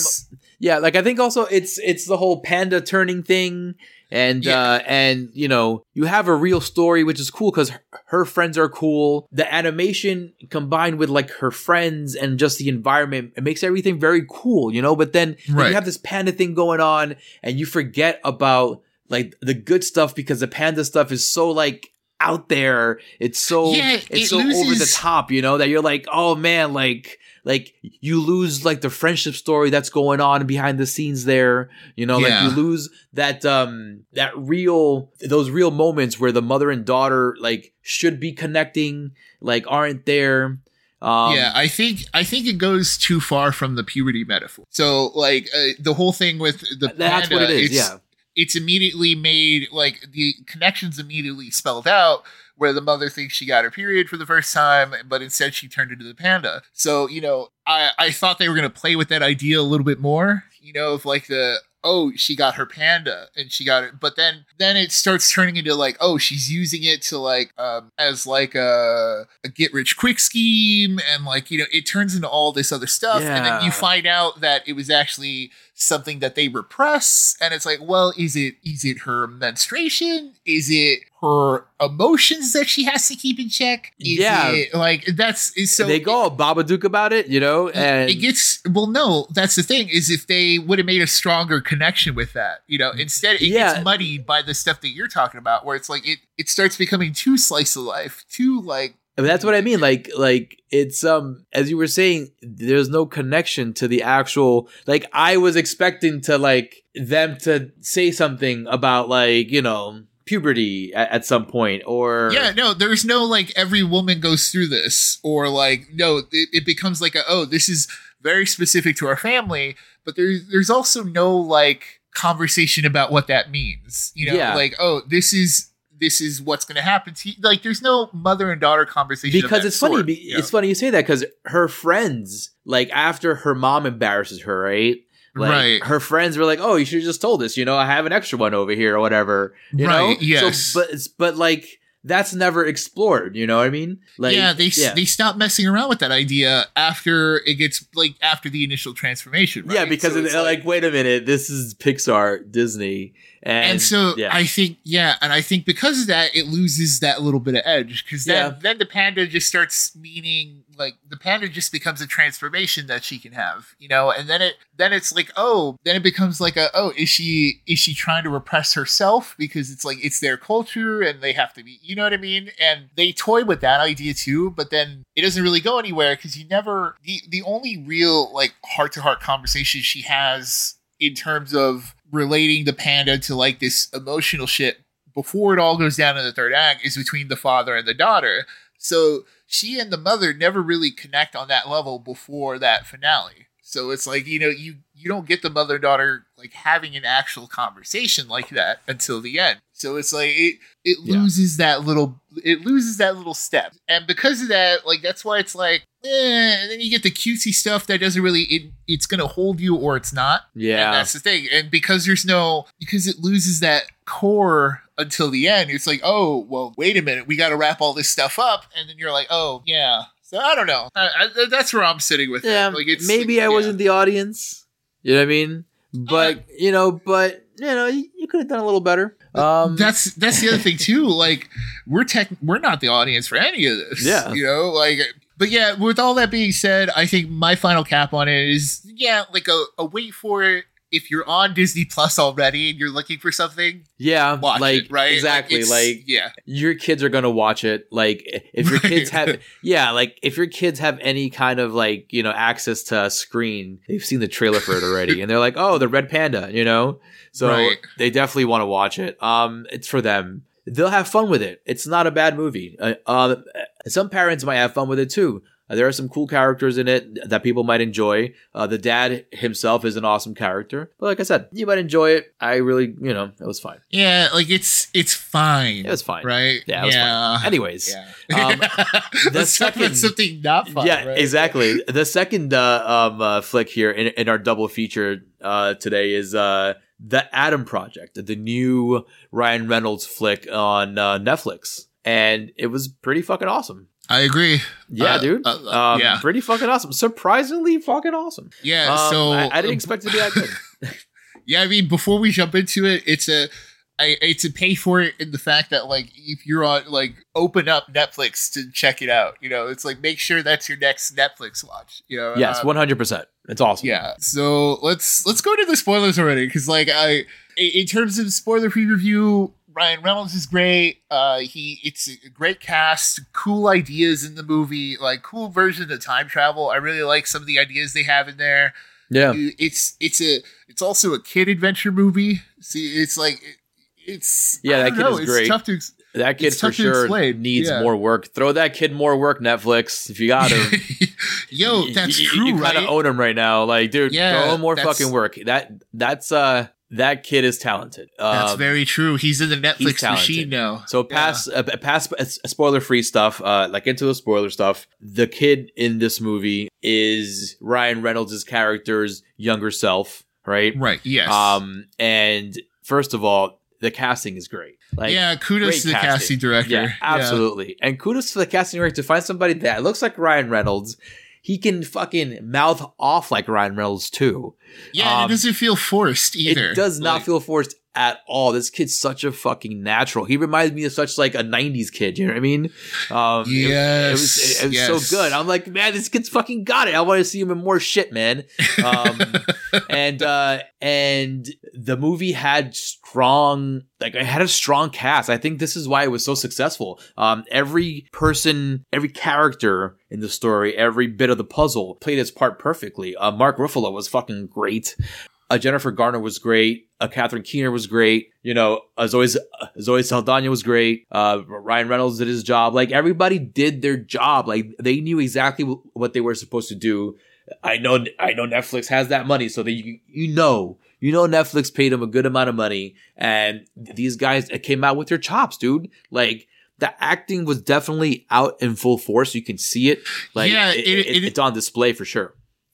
Yeah, like I think also it's it's the whole panda turning thing, and Yeah. uh and you know you have a real story, which is cool because her, her friends are cool. The animation combined with like her friends and just the environment, it makes everything very cool, you know. But then Right. you have this panda thing going on, and you forget about like the good stuff because the panda stuff is so like out there. It's so Yeah, it's it so over the top, you know, that you're like, oh man, like like you lose like the friendship story that's going on behind the scenes there you know Yeah. like you lose that um that real those real moments where the mother and daughter like should be connecting like aren't there um yeah, I think I think it goes too far from the puberty metaphor. So like uh, the whole thing with the that's what it panda, it's, yeah it's immediately made like the connections immediately spelled out where the mother thinks she got her period for the first time but instead she turned into the panda. So you know i i thought they were going to play with that idea a little bit more you know of like the oh she got her panda and she got it but then then it starts turning into like oh she's using it to like um as like a, a get rich quick scheme and like you know it turns into all this other stuff and then you find out that it was actually something that they repress and it's like well is it is it her menstruation is it her emotions that she has to keep in check is Yeah. it, like that's is so they go all babadook about it you know and it gets well no that's the thing is if they would have made a stronger connection with that you know instead it Yeah. gets muddied by the stuff that you're talking about where it's like it it starts becoming too slice of life too like That's what I mean. Like, like it's um, as you were saying, there's no connection to the actual. Like, I was expecting to like them to say something about like you know puberty at, at some point, or yeah no there's no like every woman goes through this or like no it, it becomes like a oh this is very specific to our family but there's there's also no like conversation about what that means you know Yeah. like oh this is this is what's going to happen to you like there's no mother and daughter conversation because it's funny. be- you know? It's funny you say that because her friends, like after her mom embarrasses her, right? Like, Right. Her friends were like, "Oh, you should have just told us. You know, I have an extra one over here or whatever." You know. Right, yes. So, but but like that's never explored. You know what I mean? Like, yeah, they they stop messing around with that idea after it gets like after the initial transformation. Right? Yeah, because So it's like, wait a minute, this is Pixar, Disney, and, and, so yeah, I think yeah, and I think because of that, it loses that little bit of edge because then Yeah. then the panda just starts meaning like the panda just becomes a transformation that she can have, you know, and then it then it's like oh then it becomes like a oh is she is she trying to repress herself because it's like it's their culture and they have to be you know what I mean and they toy with that idea too, but then it doesn't really go anywhere because you never the the only real like heart to heart conversation she has in terms of relating the panda to like this emotional shit before it all goes down in the third act is between the father and the daughter. So she and the mother never really connect on that level before that finale. So it's like, you know, you you don't get the mother daughter like having an actual conversation like that until the end. So it's like it it Yeah. loses that little it loses that little step. And because of that, like that's why it's like eh, and then you get the cutesy stuff that doesn't really it, it's gonna hold you or it's not. And yeah, that's the thing. And because there's no, because it loses that core until the end, it's like, oh, well, wait a minute, we got to wrap all this stuff up. And then you're like, oh, yeah. So I don't know. I, I, that's where I'm sitting with yeah. it. Like it's maybe I yeah. wasn't the audience. You know what I mean? But Uh, you know, but you know, you, you could have done a little better. Um, that's that's the other thing too. [laughs] Like we're tech, we're not the audience for any of this. Yeah. you know, like. But yeah, with all that being said, I think my final cap on it is yeah, like a, a wait for it. If you're on Disney Plus already and you're looking for something, Yeah, watch like it, right? exactly. it's- Like, yeah, your kids are gonna watch it. Like if your kids have, [laughs] yeah, like if your kids have any kind of like you know access to a screen, they've seen the trailer for it already, and they're like, oh, the red panda, you know. So Right. they definitely want to watch it. Um, it's for them. They'll have fun with it. It's not a bad movie. Uh, uh, some parents might have fun with it too. Uh, there are some cool characters in it that people might enjoy. Uh, the dad himself is an awesome character. But like I said, you might enjoy it. I really, you know, it was fine. yeah. Like it's it's fine. It was fine. right? Yeah, it was yeah. Anyways, Yeah. Um, [laughs] Let's talk about second- something not fun. yeah, right? exactly. The second uh, um, uh, flick here in, in our double feature uh, today is uh, the Adam Project, the new Ryan Reynolds flick on uh, Netflix, and it was pretty fucking awesome. I agree. Yeah, Uh, dude. uh, uh, um, yeah. pretty fucking awesome. Surprisingly fucking awesome. Yeah. Um, so I, I didn't expect it to be that good. [laughs] [laughs] Yeah, I mean, before we jump into it, it's a I, it's a pay for it in the fact that like if you're on like open up Netflix to check it out, you know, it's like make sure that's your next Netflix watch. You know, yes, Um, one hundred percent. It's awesome. yeah. So let's let's go to the spoilers already because like I in in terms of spoiler preview, Ryan Reynolds is great. Uh, he it's a great cast, cool ideas in the movie, like cool version of time travel. I really like some of the ideas they have in there yeah. it's it's a it's also a kid adventure movie. See, it's like it's Yeah, that kid know, is it's great. Tough to That kid for sure explain. needs Yeah. more work. Throw that kid more work, Netflix. If you got him. [laughs] Yo, that's true, You right? kind of own him right now, like, dude. Yeah, throw him more fucking work. That that's uh that kid is talented. that's Um, very true. He's in the Netflix machine now. So pass uh, pass uh, spoiler free stuff. Uh, like into the spoiler stuff. The kid in this movie is Ryan Reynolds' character's younger self, right? Right. Yes. Um, and first of all, the casting is great. Like, yeah. Kudos to the casting. casting director. Yeah, absolutely. And kudos to the casting director to find somebody that looks like Ryan Reynolds. He can fucking mouth off like Ryan Reynolds too. Yeah, and Um, it doesn't feel forced either. It does not Like, feel forced at all. This kid's such a fucking natural. He reminds me of such like a '90s kid. You know what I mean? Um, it- it, was it, was Yes, so good. I'm like, man, this kid's fucking got it. I want to see him in more shit, man. Um, [laughs] and uh, and the movie had strong, like, it had a strong cast. I think this is why it was so successful. Um, every person, every character in the story, every bit of the puzzle played its part perfectly. Uh, Mark Ruffalo was fucking great. Uh, Jennifer Garner was great. Uh, Catherine Keener was great. You know, uh, Zoe uh, Zoe Saldana was great. Uh, Ryan Reynolds did his job. Like everybody did their job. Like they knew exactly w- what they were supposed to do. I know, I know Netflix has that money, so that you you know, you know Netflix paid them a good amount of money, and these guys came out with their chops, dude. Like the acting was definitely out in full force. You can see it. Like Yeah, it- it- it- it's on display for sure.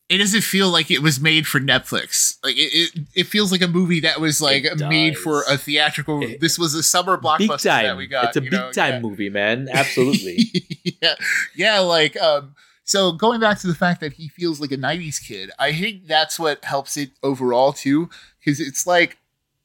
It doesn't feel like it was made for Netflix. Like it, it, it feels like a movie that was like made for a theatrical. It- this was a summer blockbuster that we got. it's a big know? time Yeah. movie, man. Absolutely. [laughs] yeah, yeah. Like, um, so going back to the fact that he feels like a '90s kid, I think that's what helps it overall too, because it's like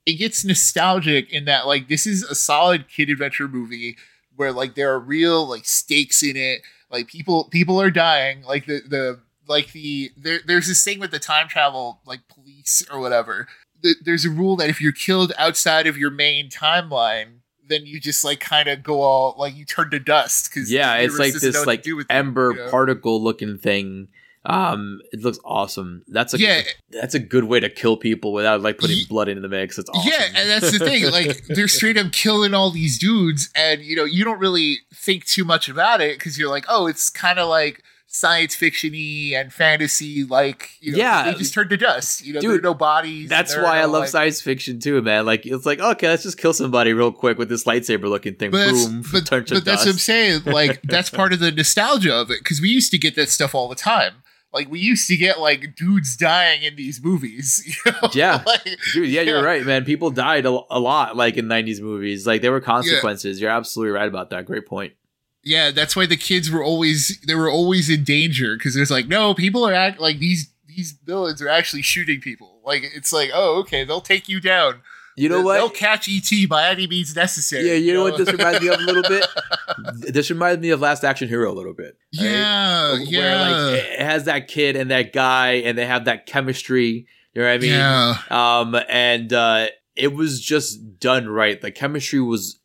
it gets nostalgic in that like this is a solid kid adventure movie where like there are real like stakes in it. Like people people are dying. Like the the like the there there's this thing with the time travel like police or whatever. Th- There's a rule that if you're killed outside of your main timeline, then you just like kind of go all like you turn to dust because yeah, it's like this like ember particle looking thing. Um, it looks awesome. That's a yeah, that's a good way to kill people without like putting Ye- blood into the mix. It's awesome. yeah, and that's the thing. [laughs] Like they're straight up killing all these dudes, and you know you don't really think too much about it because you're like, oh, it's kind of like science fictiony and fantasy. Like you know, Yeah. they just turn to dust. You know, Dude, there are no bodies. That's why I love like- science fiction too, man. Like it's like okay, let's just kill somebody real quick with this lightsaber looking thing. But, that's, Boom, but, [laughs] turn to but that's what I'm saying. Like [laughs] that's part of the nostalgia of it because we used to get that stuff all the time. Like we used to get like dudes dying in these movies. [laughs] You know? Yeah. Like, Dude, yeah, you're right, man. People died a, a lot, like in '90s movies. Like there were consequences. You're absolutely right about that. Great point. Yeah, that's why the kids were always they were always in danger because there's like no people are act like these these villains are actually shooting people. Like it's like oh okay they'll take you down. You know They'll- what? They'll catch ET by any means necessary. Yeah, you know what this reminds me of a little bit? [laughs] This reminds me of Last Action Hero a little bit. right? yeah, Where yeah. like it has that kid and that guy and they have that chemistry. You know what I mean? yeah. Um, and uh, it was just done right. The chemistry was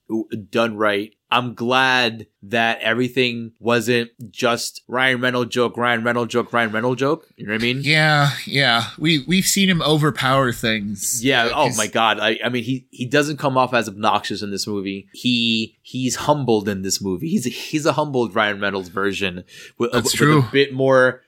done right. I'm glad that everything wasn't just Ryan Reynolds joke, Ryan Reynolds joke, Ryan Reynolds joke. You know what I mean? Yeah, yeah. We we've seen him overpower things. Yeah. Oh oh 'cause- my god. I, I mean, he he doesn't come off as obnoxious in this movie. He he's humbled in this movie. He's he's a humbled Ryan Reynolds version with, That's with true. a bit more.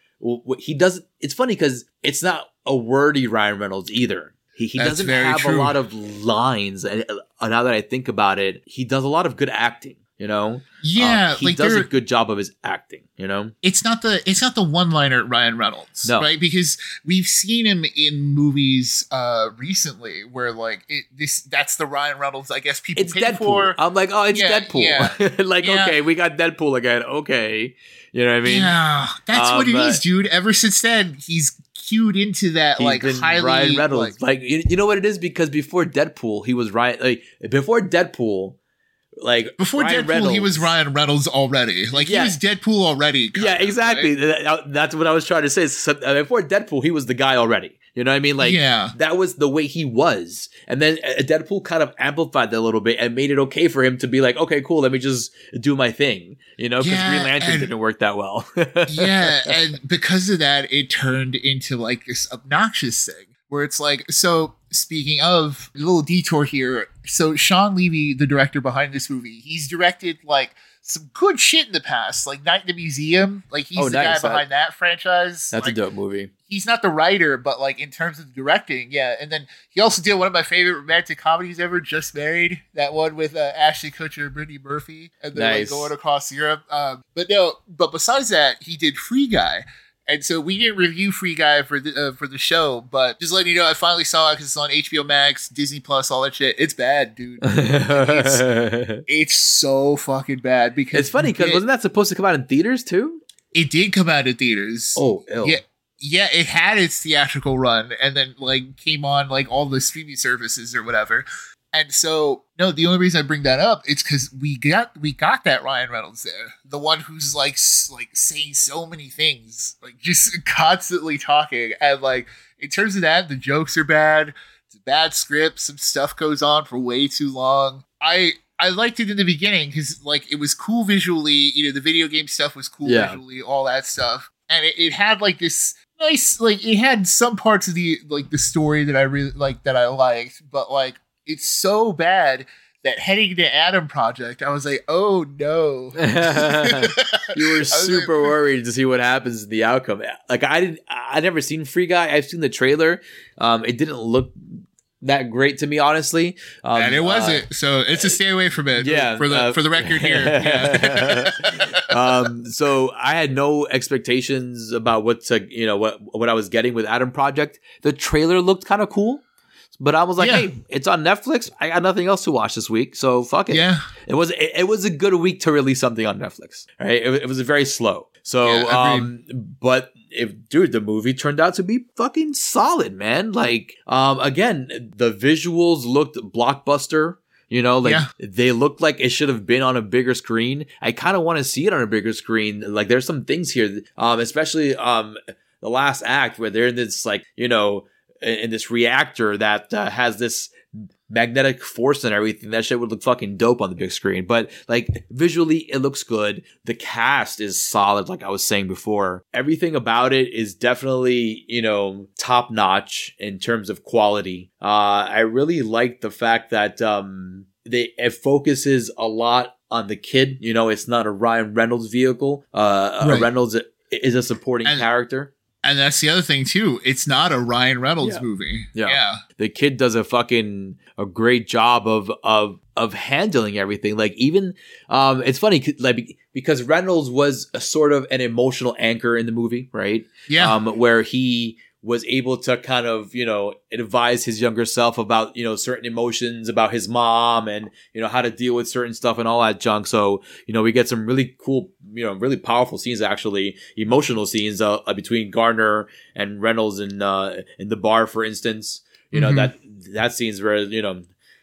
He doesn't. It's funny because it's not a wordy Ryan Reynolds either. He he That's doesn't have a lot of lines. And uh, now that I think about it, he does a lot of good acting. You know. Yeah, Um, he like does a good job of his acting. You know. it's not the it's not the one liner Ryan Reynolds, No. right? Because we've seen him in movies uh recently where like it, this that's the Ryan Reynolds I guess people It's pay Deadpool. for. I'm like, oh, it's Yeah, Deadpool. [laughs] like, Yeah. okay, we got Deadpool again. Okay, you know what I mean? yeah, that's what Um, it is, dude. Ever since then, he's cued into that He's like highly Ryan Reynolds. like- Like, you, you know what it is because before Deadpool, he was Ryan. Like before Deadpool, like before Ryan Deadpool, he was Ryan Reynolds already. Like Yeah. he was Deadpool already. Yeah, exactly. right? That- That's what I was trying to say. So, uh, before Deadpool, he was the guy already. You know what I mean? Like yeah, that was the way he was. And then uh, Deadpool kind of amplified that a little bit and made it okay for him to be like, okay, cool, let me just do my thing. You know, because Yeah, Green Lantern and- didn't work that well. [laughs] yeah, and because of that, it turned into like this obnoxious thing where it's like, so speaking of a little detour here, so Shawn Levy, the director behind this movie, he's directed like some good shit in the past, like Night in the Museum. Like he's Oh, the nice. guy behind that franchise. That's like, a dope movie. he's not the writer, but like in terms of directing, yeah. And then he also did one of my favorite romantic comedies ever, Just Married. That one with uh, Ashley Kutcher and Brittany Murphy, and they're Nice. like going across Europe. Um, but no, but besides that, he did Free Guy. And so we didn't review Free Guy for the uh, for the show, but just letting you know, I finally saw it because it's on HBO Max, Disney Plus, all that shit. It's bad, dude. [laughs] it's It's so fucking bad because it's funny because it, wasn't that supposed to come out in theaters too? it did come out in theaters. Oh, ill. Yeah, yeah, it had its theatrical run and then like came on like all the streaming services or whatever. And so, no, the only reason I bring that up is because we got we got that Ryan Reynolds there, the one who's like like saying so many things, like just [laughs] constantly talking, and like in terms of that, the jokes are bad. It's a bad script. Some stuff goes on for way too long. I I liked it in the beginning because like it was cool visually. You know, the video game stuff was cool Yeah. visually, all that stuff, and it, it had like this nice like it had some parts of the like the story that I really like that I liked, but like it's so bad that heading to Adam Project, I was like, oh no. [laughs] you were [laughs] was like, super worried to see what happens in the outcome. Like I didn't, I never seen Free Guy. I've seen the trailer. Um, it didn't look that great to me, honestly. Um, and it uh, wasn't. so it's a stay away from it. yeah, For the uh, for the record here. [laughs] Yeah. um, so I had no expectations about what to, you know, what what I was getting with Adam Project. The trailer looked kind of cool, but I was like, Yeah. hey, it's on Netflix. I got nothing else to watch this week, so fuck it. yeah. It was it, it was a good week to release something on Netflix. Right? It, it was very slow. So Yeah, um but if dude, the movie turned out to be fucking solid, man. Like um again, the visuals looked blockbuster. You know, like Yeah. they looked like it should have been on a bigger screen. I kind of want to see it on a bigger screen. Like there's some things here, um, especially um the last act where they're in this like you know in, this reactor that uh, has this magnetic force and everything. That shit would look fucking dope on the big screen. But like visually, it looks good. The cast is solid, like I was saying before. Everything about it is definitely, you know, top notch in terms of quality. Uh, I really like the fact that um, they it focuses a lot on the kid. You know, it's not a Ryan Reynolds vehicle. Uh, Right. Reynolds is a supporting And- character. And that's the other thing too. It's not a Ryan Reynolds Yeah. movie. Yeah. yeah. the kid does a fucking a great job of of of handling everything like even um it's funny 'cause- like because reynolds was a sort of an emotional anchor in the movie right Yeah. um where he was able to kind of you know advise his younger self about you know certain emotions about his mom and you know how to deal with certain stuff and all that junk so you know we get some really cool you know really powerful scenes actually emotional scenes uh, uh, between garner and reynolds in uh in the bar for instance you know Mhm. that that scene's very you know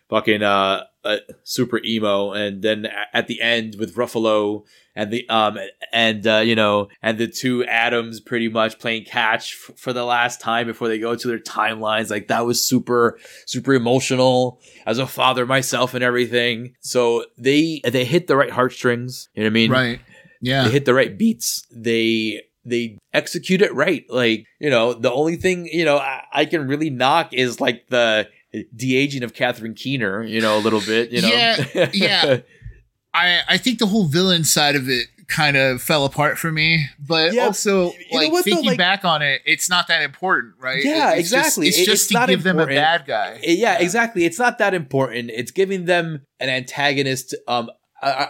fucking uh, uh super emo, and then at the end with Ruffalo and the um and uh, you know and the two Adams pretty much playing catch f- for the last time before they go to their timelines. Like that was super super emotional as a father myself and everything. So they they hit the right heartstrings. You know what I mean? right. Yeah. they hit the right beats they they execute it right like you know the only thing you know I, I can really knock is like the de-aging of catherine keener you know a little bit you know Yeah, yeah. [laughs] I I think the whole villain side of it kind of fell apart for me, but Yeah, also like what, though, thinking like- back on it, it's not that important, right? Yeah, It's just- exactly. it's just it's to not give them a bad guy. yeah, exactly it's not that important it's giving them an antagonist um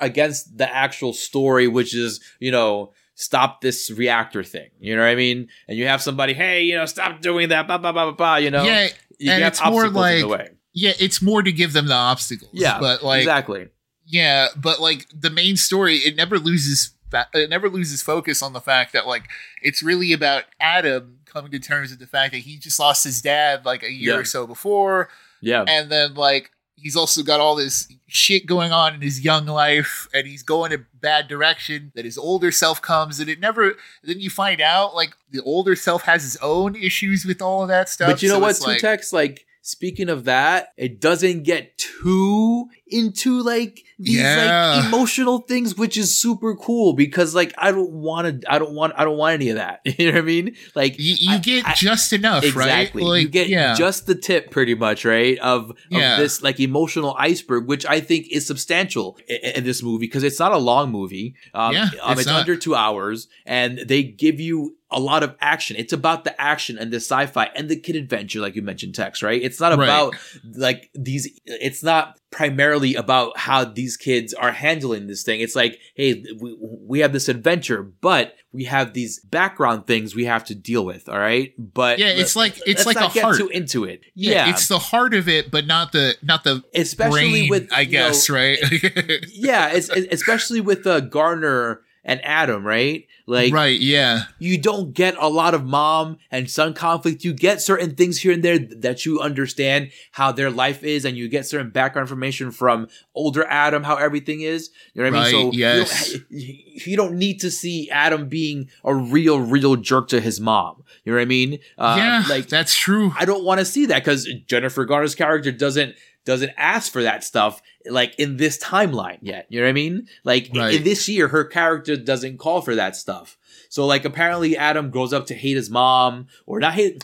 against the actual story which is you know stop this reactor thing you know what i mean and you have somebody hey you know stop doing that blah blah blah blah blah you know Yeah, you and it's more the like- way. yeah. It's more to give them the obstacles. yeah but like exactly Yeah, but like the main story, it never loses. It never loses focus on the fact that like it's really about Adam coming to terms with the fact that he just lost his dad like a year Yeah. or so before, yeah and then like he's also got all this shit going on in his young life, and he's going a bad direction. That his older self comes, and it never. Then you find out like the older self has his own issues with all of that stuff. But you know so what, it's like- Tutex? Like, speaking of that, it doesn't get too into like these Yeah. like emotional things, which is super cool because like I don't want to, I don't want, I don't want any of that. [laughs] you know what I mean? Like you, you I- get I- just enough, exactly, right? Like, you get yeah. just the tip, pretty much, right? Of, of Yeah. this like emotional iceberg, which I think is substantial in, in this movie because it's not a long movie. Um, Yeah, um, it's it's under two hours, and they give you a lot of action. It's about the action and the sci-fi and the kid adventure, like you mentioned, Tex. Right? It's not Right. about like these. It's not primarily about how these kids are handling this thing. It's like, hey, we, we have this adventure, but we have these background things we have to deal with. All right, but Yeah, it's like it's like not a get heart. too into it. yeah, Yeah, it's the heart of it, but not the not the especially brain. with I you know, guess right. [laughs] yeah, especially with uh, Garner and Adam, right? Like, right. Yeah. you don't get a lot of mom and son conflict. You get certain things here and there that you understand how their life is, and you get certain background information from older Adam, how everything is. You know what I mean? So yes. you, don't, you don't need to see Adam being a real, real jerk to his mom. You know what I mean? Uh, yeah. like that's true. I don't want to see that because Jennifer Garner's character doesn't doesn't ask for that stuff like in this timeline yet. You know what I mean? Like in- Right. in this year, her character doesn't call for that stuff. So like apparently Adam grows up to hate his mom or not hate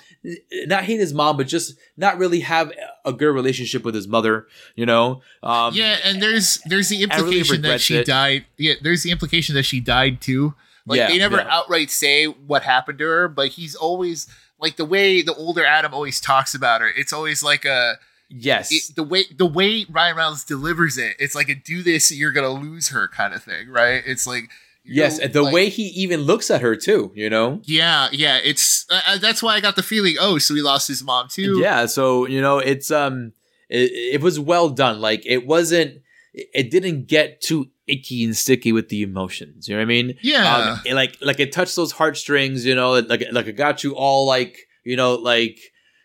not hate his mom, but just not really have a good relationship with his mother. You know? Um, yeah, and there's there's the I really implication that she it. died. Yeah, there's the implication that she died too. Like Yeah, they never yeah. outright say what happened to her, but he's always like the way the older Adam always talks about her. It's always like a Yes. it, the way the way Ryan Reynolds delivers it. It's like a do this, you're gonna lose her kind of thing, right? It's like yes. know, the like- way he even looks at her too. You know? Yeah, yeah. It's uh, that's why I got the feeling. Oh, so he lost his mom too. Yeah, so you know, it's um, it, it was well done. Like it wasn't, it didn't get too icky and sticky with the emotions. You know what I mean? yeah. Um, like like it touched those heartstrings. You know, like like it got you all like you know like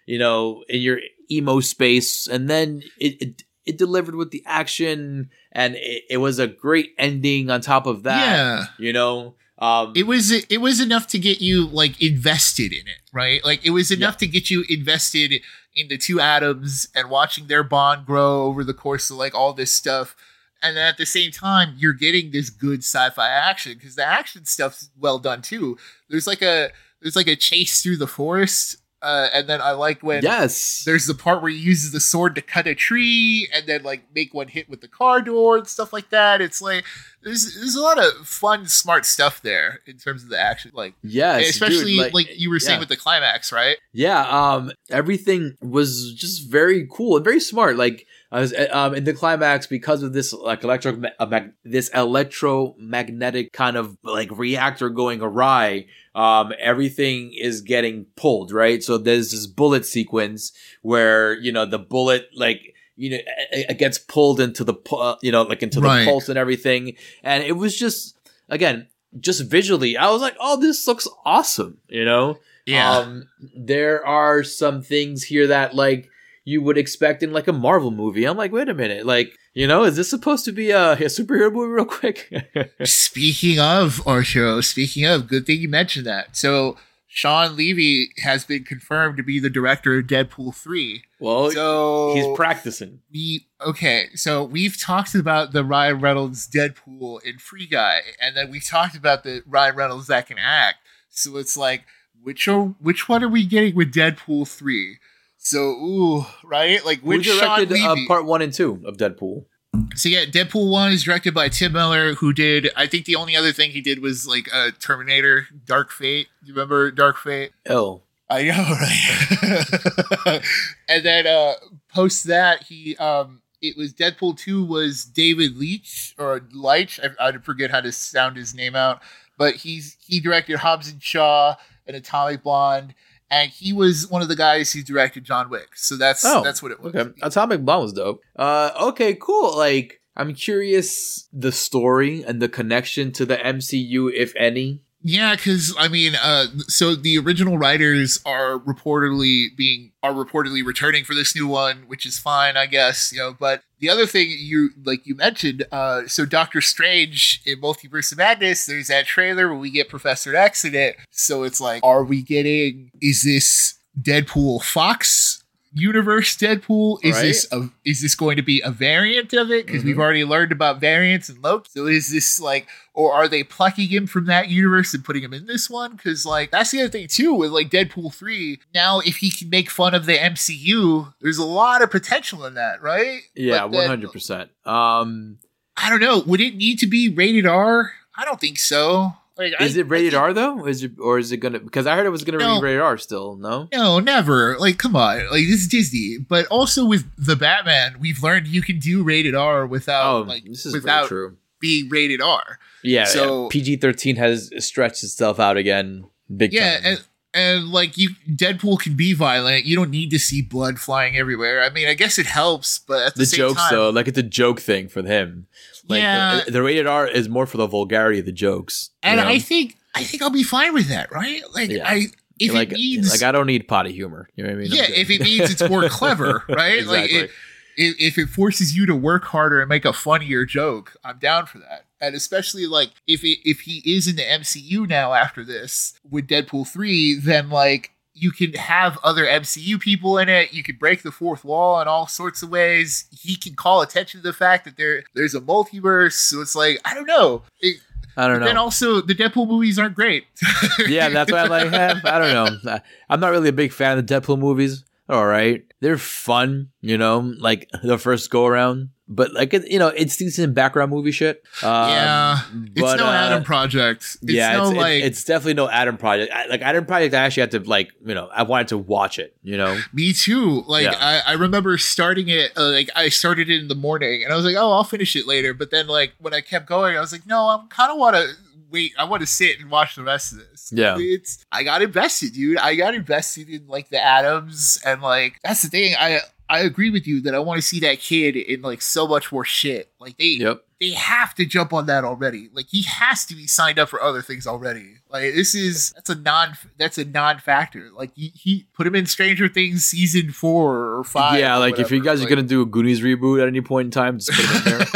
you know in your emo space, and then it it, it delivered with the action, and it, it was a great ending on top of that. yeah. You know. Um, It was it was enough to get you like invested in it, right? Like it was enough to get you invested in the two Adams and watching their bond grow over the course of like all this stuff. And then at the same time, you're getting this good sci-fi action because the action stuff's well done too. There's like a there's like a chase through the forest, uh, and then I like when yes. there's the part where he uses the sword to cut a tree and then like make one hit with the car door and stuff like that. It's like there's there's a lot of fun, smart stuff there in terms of the action. Like yeah, especially dude, like, you were saying yeah. with the climax, right? Yeah, um, everything was just very cool and very smart. Like, I was um, in the climax because of this like electro uh, mag- this electromagnetic kind of like reactor going awry. Um, everything is getting pulled right. So there's this bullet sequence where you know the bullet like you know it, gets pulled into the uh, you know like into the Right. pulse and everything, and it was just again just visually, I was like, oh, this looks awesome. You know. Um, there are some things here that like you would expect in like a Marvel movie. I'm like, wait a minute, like you know, is this supposed to be a, a superhero movie? Real quick. [laughs] speaking of Arturo, speaking of, good thing you mentioned that. So Shawn Levy has been confirmed to be the director of Deadpool 3. Well, so he's practicing. We okay, so we've talked about the Ryan Reynolds Deadpool in Free Guy, and then we talked about the Ryan Reynolds that can act. So it's like, which are which one are we getting with Deadpool 3? So ooh, right? Like which Who directed uh, Levy? part one and two of Deadpool? So yeah, Deadpool one is directed by Tim Miller, who did. I think the only other thing he did was like uh, Terminator, Dark Fate. Do you remember Dark Fate? Oh, I know, [laughs] right? and then uh, post that, he um, it was Deadpool two was David Leitch or Leitch. I, I forget how to sound his name out, but he's he directed Hobbs and Shaw and Atomic Blonde. And he was one of the guys who directed John Wick, so that's Oh, that's what it was. okay. Atomic Bomb was dope. Uh, okay, cool. Like, I'm curious the story and the connection to the MCU, if any. Yeah, because I mean, uh, so the original writers are reportedly being are reportedly returning for this new one, which is fine, I guess. You know, but the other thing you like you mentioned, uh, so Doctor Strange in Multiverse of Madness, there's that trailer where we get Professor X in it. So it's like, are we getting? Is this Deadpool Fox? Universe Deadpool is Right. this a, is this going to be a variant of it because we've Mhm. already learned about variants and Loki so is this like or are they plucking him from that universe and putting him in this one? Because like that's the other thing too with like Deadpool three. Now, if he can make fun of the MCU, there's a lot of potential in that, right? Yeah, one hundred percent. Um, I don't know. Would it need to be rated R? I don't think so. Like, is I- it rated think- R though? Is it or is it gonna? Because I heard it was gonna No. be rated R still. No. No, never. Like, come on. Like, this is Disney. But also with the Batman, we've learned you can do rated R without Oh, like this is without true. being rated R. Yeah. so- So PG thirteen has stretched itself out again, big Yeah, time. and and like you, Deadpool can be violent. You don't need to see blood flying everywhere. I mean, I guess it helps, but at the, the same jokes time, though, like it's a joke thing for him. Like Yeah. the, the rated R is more for the vulgarity of the jokes. you and know? I think I think I'll be fine with that, right? Like Yeah. I if like, it means like I don't need potty humor. You know what I mean? Yeah, if it means it's more [laughs] clever, right? Like Exactly. it, if, if it forces you to work harder and make a funnier joke, I'm down for that. And especially like if it, if he is in the MCU now after this with Deadpool three, then like you can have other MCU people in it. You can break the fourth wall in all sorts of ways. He can call attention to the fact that there there's a multiverse. So it's like I don't know. It, I don't know. also the Deadpool movies aren't great. [laughs] yeah, that's why I'm like, eh, I don't know. I- I'm not really a big fan of the Deadpool movies. All right, they're fun, you know, like the first go around, but like it, you know, it's decent background movie shit. Um, yeah, it's but, no uh, Adam Project. It's yeah, no it's, it- like it's definitely no Adam Project. I, like Adam Project, I actually had to like, you know, I wanted to watch it. You know, Me too. Like Yeah. I, I remember starting it. Uh, like I started it in the morning, and I was like, "Oh, I'll finish it later." But then, like when I kept going, I was like, "No, I'm kind of want to wait. I want to sit and watch the rest of this." Yeah. it's. I got invested, dude. I got invested in like the Adams, and like that's the thing. I I agree with you that I want to see that kid in like so much more shit. Like they yep. they have to jump on that already. Like he has to be signed up for other things already. Like this is that's a non that's a non factor. Like he, he put him in Stranger Things season four or five. yeah, or like if you whatever. guys are gonna do a Goonies reboot at any point in time, just put him in there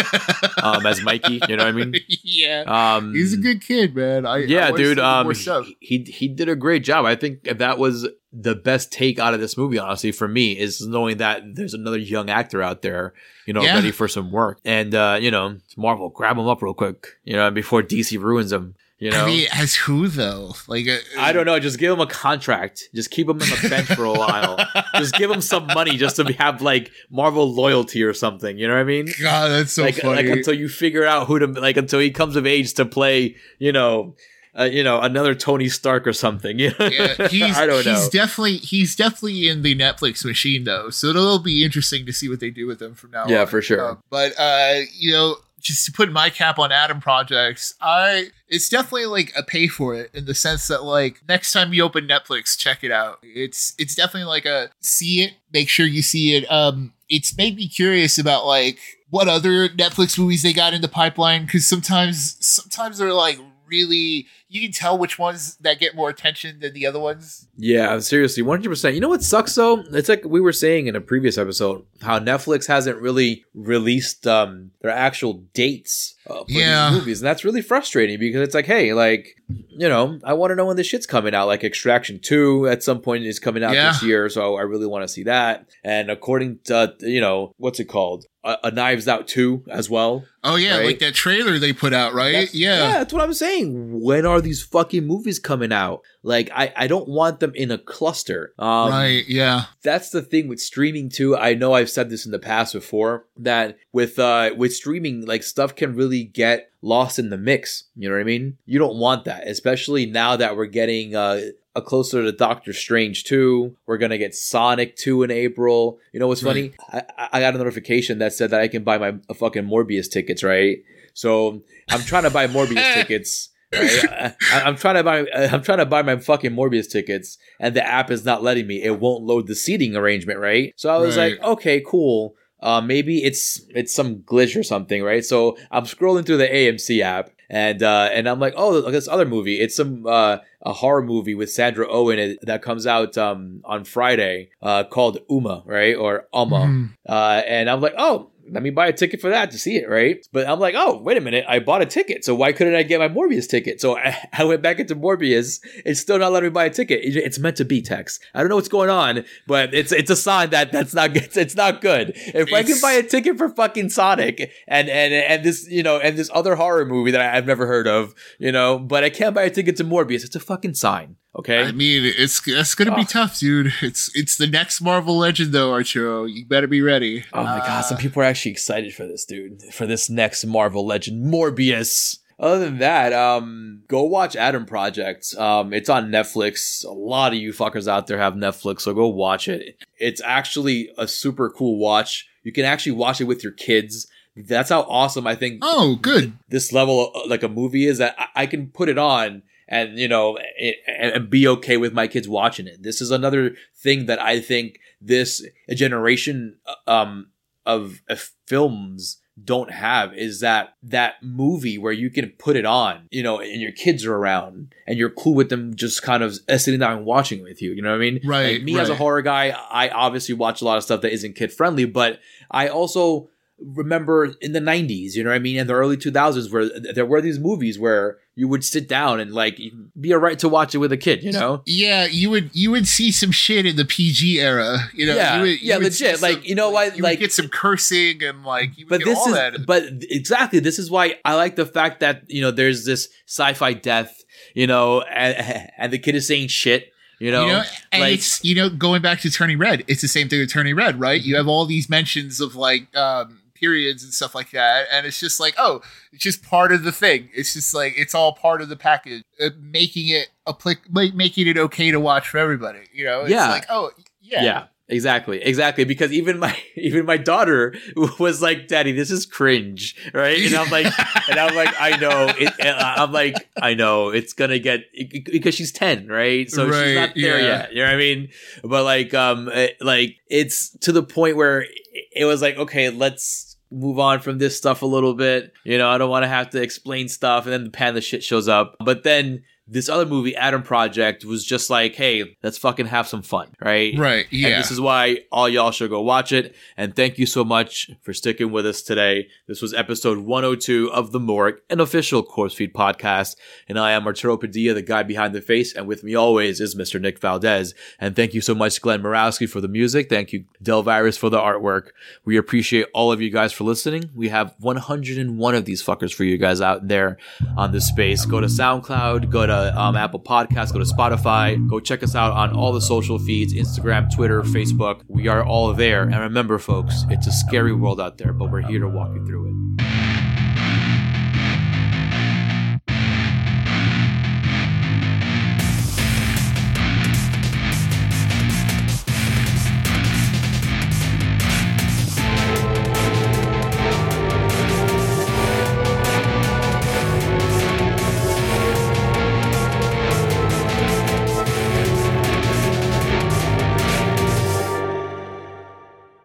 [laughs] um, as Mikey. You know what I mean? [laughs] yeah, Um, he's a good kid, man. I I yeah, wanna dude. Um, stuff. he he did a great job. I think that was the best take out of this movie. Honestly, for me, is knowing that there's another young actor out there, you know, Yeah. ready for some work. And uh, you know, Marvel, grab him up real quick, you know, before DC ruins him. You know, I mean, as who though? Like uh, I don't know. Just give him a contract. Just keep him on the bench for a [laughs] while. Just give him some money just to have like Marvel loyalty or something. You know what I mean? God, that's so like, funny. like until you figure out who to like until he comes of age to play. You know, uh, you know another Tony Stark or something. Yeah, [laughs] he's, I don't know. He's definitely he's definitely in the Netflix machine though, so it'll be interesting to see what they do with him from now. Yeah, on. for sure. Uh, but uh, you know, just to put my cap on Adam projects, I it's definitely like a pay for it in the sense that like next time you open Netflix, check it out. It's it's definitely like a see it, make sure you see it. Um, it's made me curious about like what other Netflix movies they got in the pipeline because sometimes sometimes they're like really you can tell which ones that get more attention than the other ones. Yeah, seriously, one hundred percent. You know what sucks though? It's like we were saying in a previous episode how Netflix hasn't really released um, their actual dates uh, for Yeah. these movies, and that's really frustrating because it's like, hey, like you know, I want to know when this shit's coming out. Like Extraction Two at some point is coming out Yeah. this year, so I really want to see that. And according to uh, you know what's it called, a, a Knives Out Two as well. Oh yeah, Right. like that trailer they put out, right? That's- yeah. that's what I'm saying. When are these fucking movies coming out? Like, I, I don't want them in a cluster. Um, right, yeah. That's the thing with streaming too. I know I've said this in the past before that with uh with streaming, like stuff can really get lost in the mix. You know what I mean? You don't want that, especially now that we're getting uh a closer to Doctor Strange 2. We're gonna get Sonic 2 in April. You know what's funny? I, I got a notification that said that I can buy my fucking Morbius tickets, right? So I'm trying to buy Morbius [laughs] tickets. I, I'm trying to buy. I'm trying to buy my fucking Morbius tickets, and the app is not letting me. It won't load the seating arrangement, right? So I was Right. like, okay, cool. Uh, maybe it's it's some glitch or something, right? So I'm scrolling through the AMC app, and uh, and I'm like, oh, look, this other movie. It's some uh, a horror movie with Sandra Oh in it that comes out um, on Friday, uh, called Uma, right, or Uma. Uh, and I'm like, oh, let me buy a ticket for that to see it, right? But I'm like, oh, wait a minute, I bought a ticket, so why couldn't I get my Morbius ticket? So [laughs] I, I went back into Morbius. It's still not letting me buy a ticket. It- It's meant to be Tex. I don't know what's going on, but it's it's a sign that that's not good. [laughs] It's not good. If I can buy a ticket for fucking Sonic and and and this you know and this other horror movie that I- I've never heard of, you know, but I can't buy a ticket to Morbius, it's a fucking sign. Okay. I mean, it's that's gonna be Oh. tough, dude. It's it's the next Marvel Legend, though, Arturo. You better be ready. Oh my god, some Uh, people are actually excited for this, dude. For this next Marvel Legend, Morbius. Other than that, um, go watch Adam Project. Um, it's on Netflix. A lot of you fuckers out there have Netflix, so go watch it. It's actually a super cool watch. You can actually watch it with your kids. That's how awesome I think Oh, good. this level uh, like a movie is that I, I can put it on and you know it, and, be okay with my kids watching it. This is another thing that I think this generation uh, um of, of films don't have is that that movie where you can put it on, you know, and your kids are around and you're cool with them just kind of sitting down and watching with you. You know what I mean? Right, Like me as a horror guy, I obviously watch a lot of stuff that isn't kid friendly, but I also remember in the 90s, you know what I mean, in the early 2000s where there were these movies where you would sit down and like be a right to watch it with a kid, you know? Yeah, you would you would see some shit in the PG era. You know, Yeah, you would, you yeah, legit. see Like, you know what, You like- would get some cursing and like you would But this all is that. but exactly this is why I like the fact that, you know, there's this sci-fi death, you know, and, [laughs] and the kid is saying shit, you know? you know, and like- it's you know going back to Turning Red. It's the same thing with Turning Red, right? You have all these mentions of like um periods and stuff like that, and it's just like, oh, it's just part of the thing. It's just like it's all part of the package, uh, making it applic- like, making it okay to watch for everybody. You know, it's Yeah. like, oh, yeah, yeah exactly exactly because even my [laughs] even my daughter [laughs] was like daddy this is cringe right and i'm like [laughs] and i'm like i know it, and i'm like i know it's gonna get because she's 10 right so she's not there yeah. yet you know what i mean but like um it- like it's to the point where it was like okay let's move on from this stuff a little bit. You know i don't want to have to explain stuff and then the pan the shit shows up. But then this other movie adam project was just like hey let's fucking have some fun right right, and yeah. this is why all y'all should go watch it. And thank you so much for sticking with us today. This was episode 102 of The Morgue, an official CorpseFeed podcast. And I am Arturo Padilla, the guy behind the face. And with me always is Mr. Nick Valdez. And thank you so much, Glenn Murawski, for the music. Thank you, Delvirus, for the artwork. We appreciate all of you guys for listening. We have 101 of these fuckers for you guys out there on this space. Go to SoundCloud, go to um, Apple Podcasts, go to Spotify, go check us out on all the social feeds Instagram, Twitter, Facebook. We are all there. And remember, folks, it's a scary world out there, but we're here to walk you through it.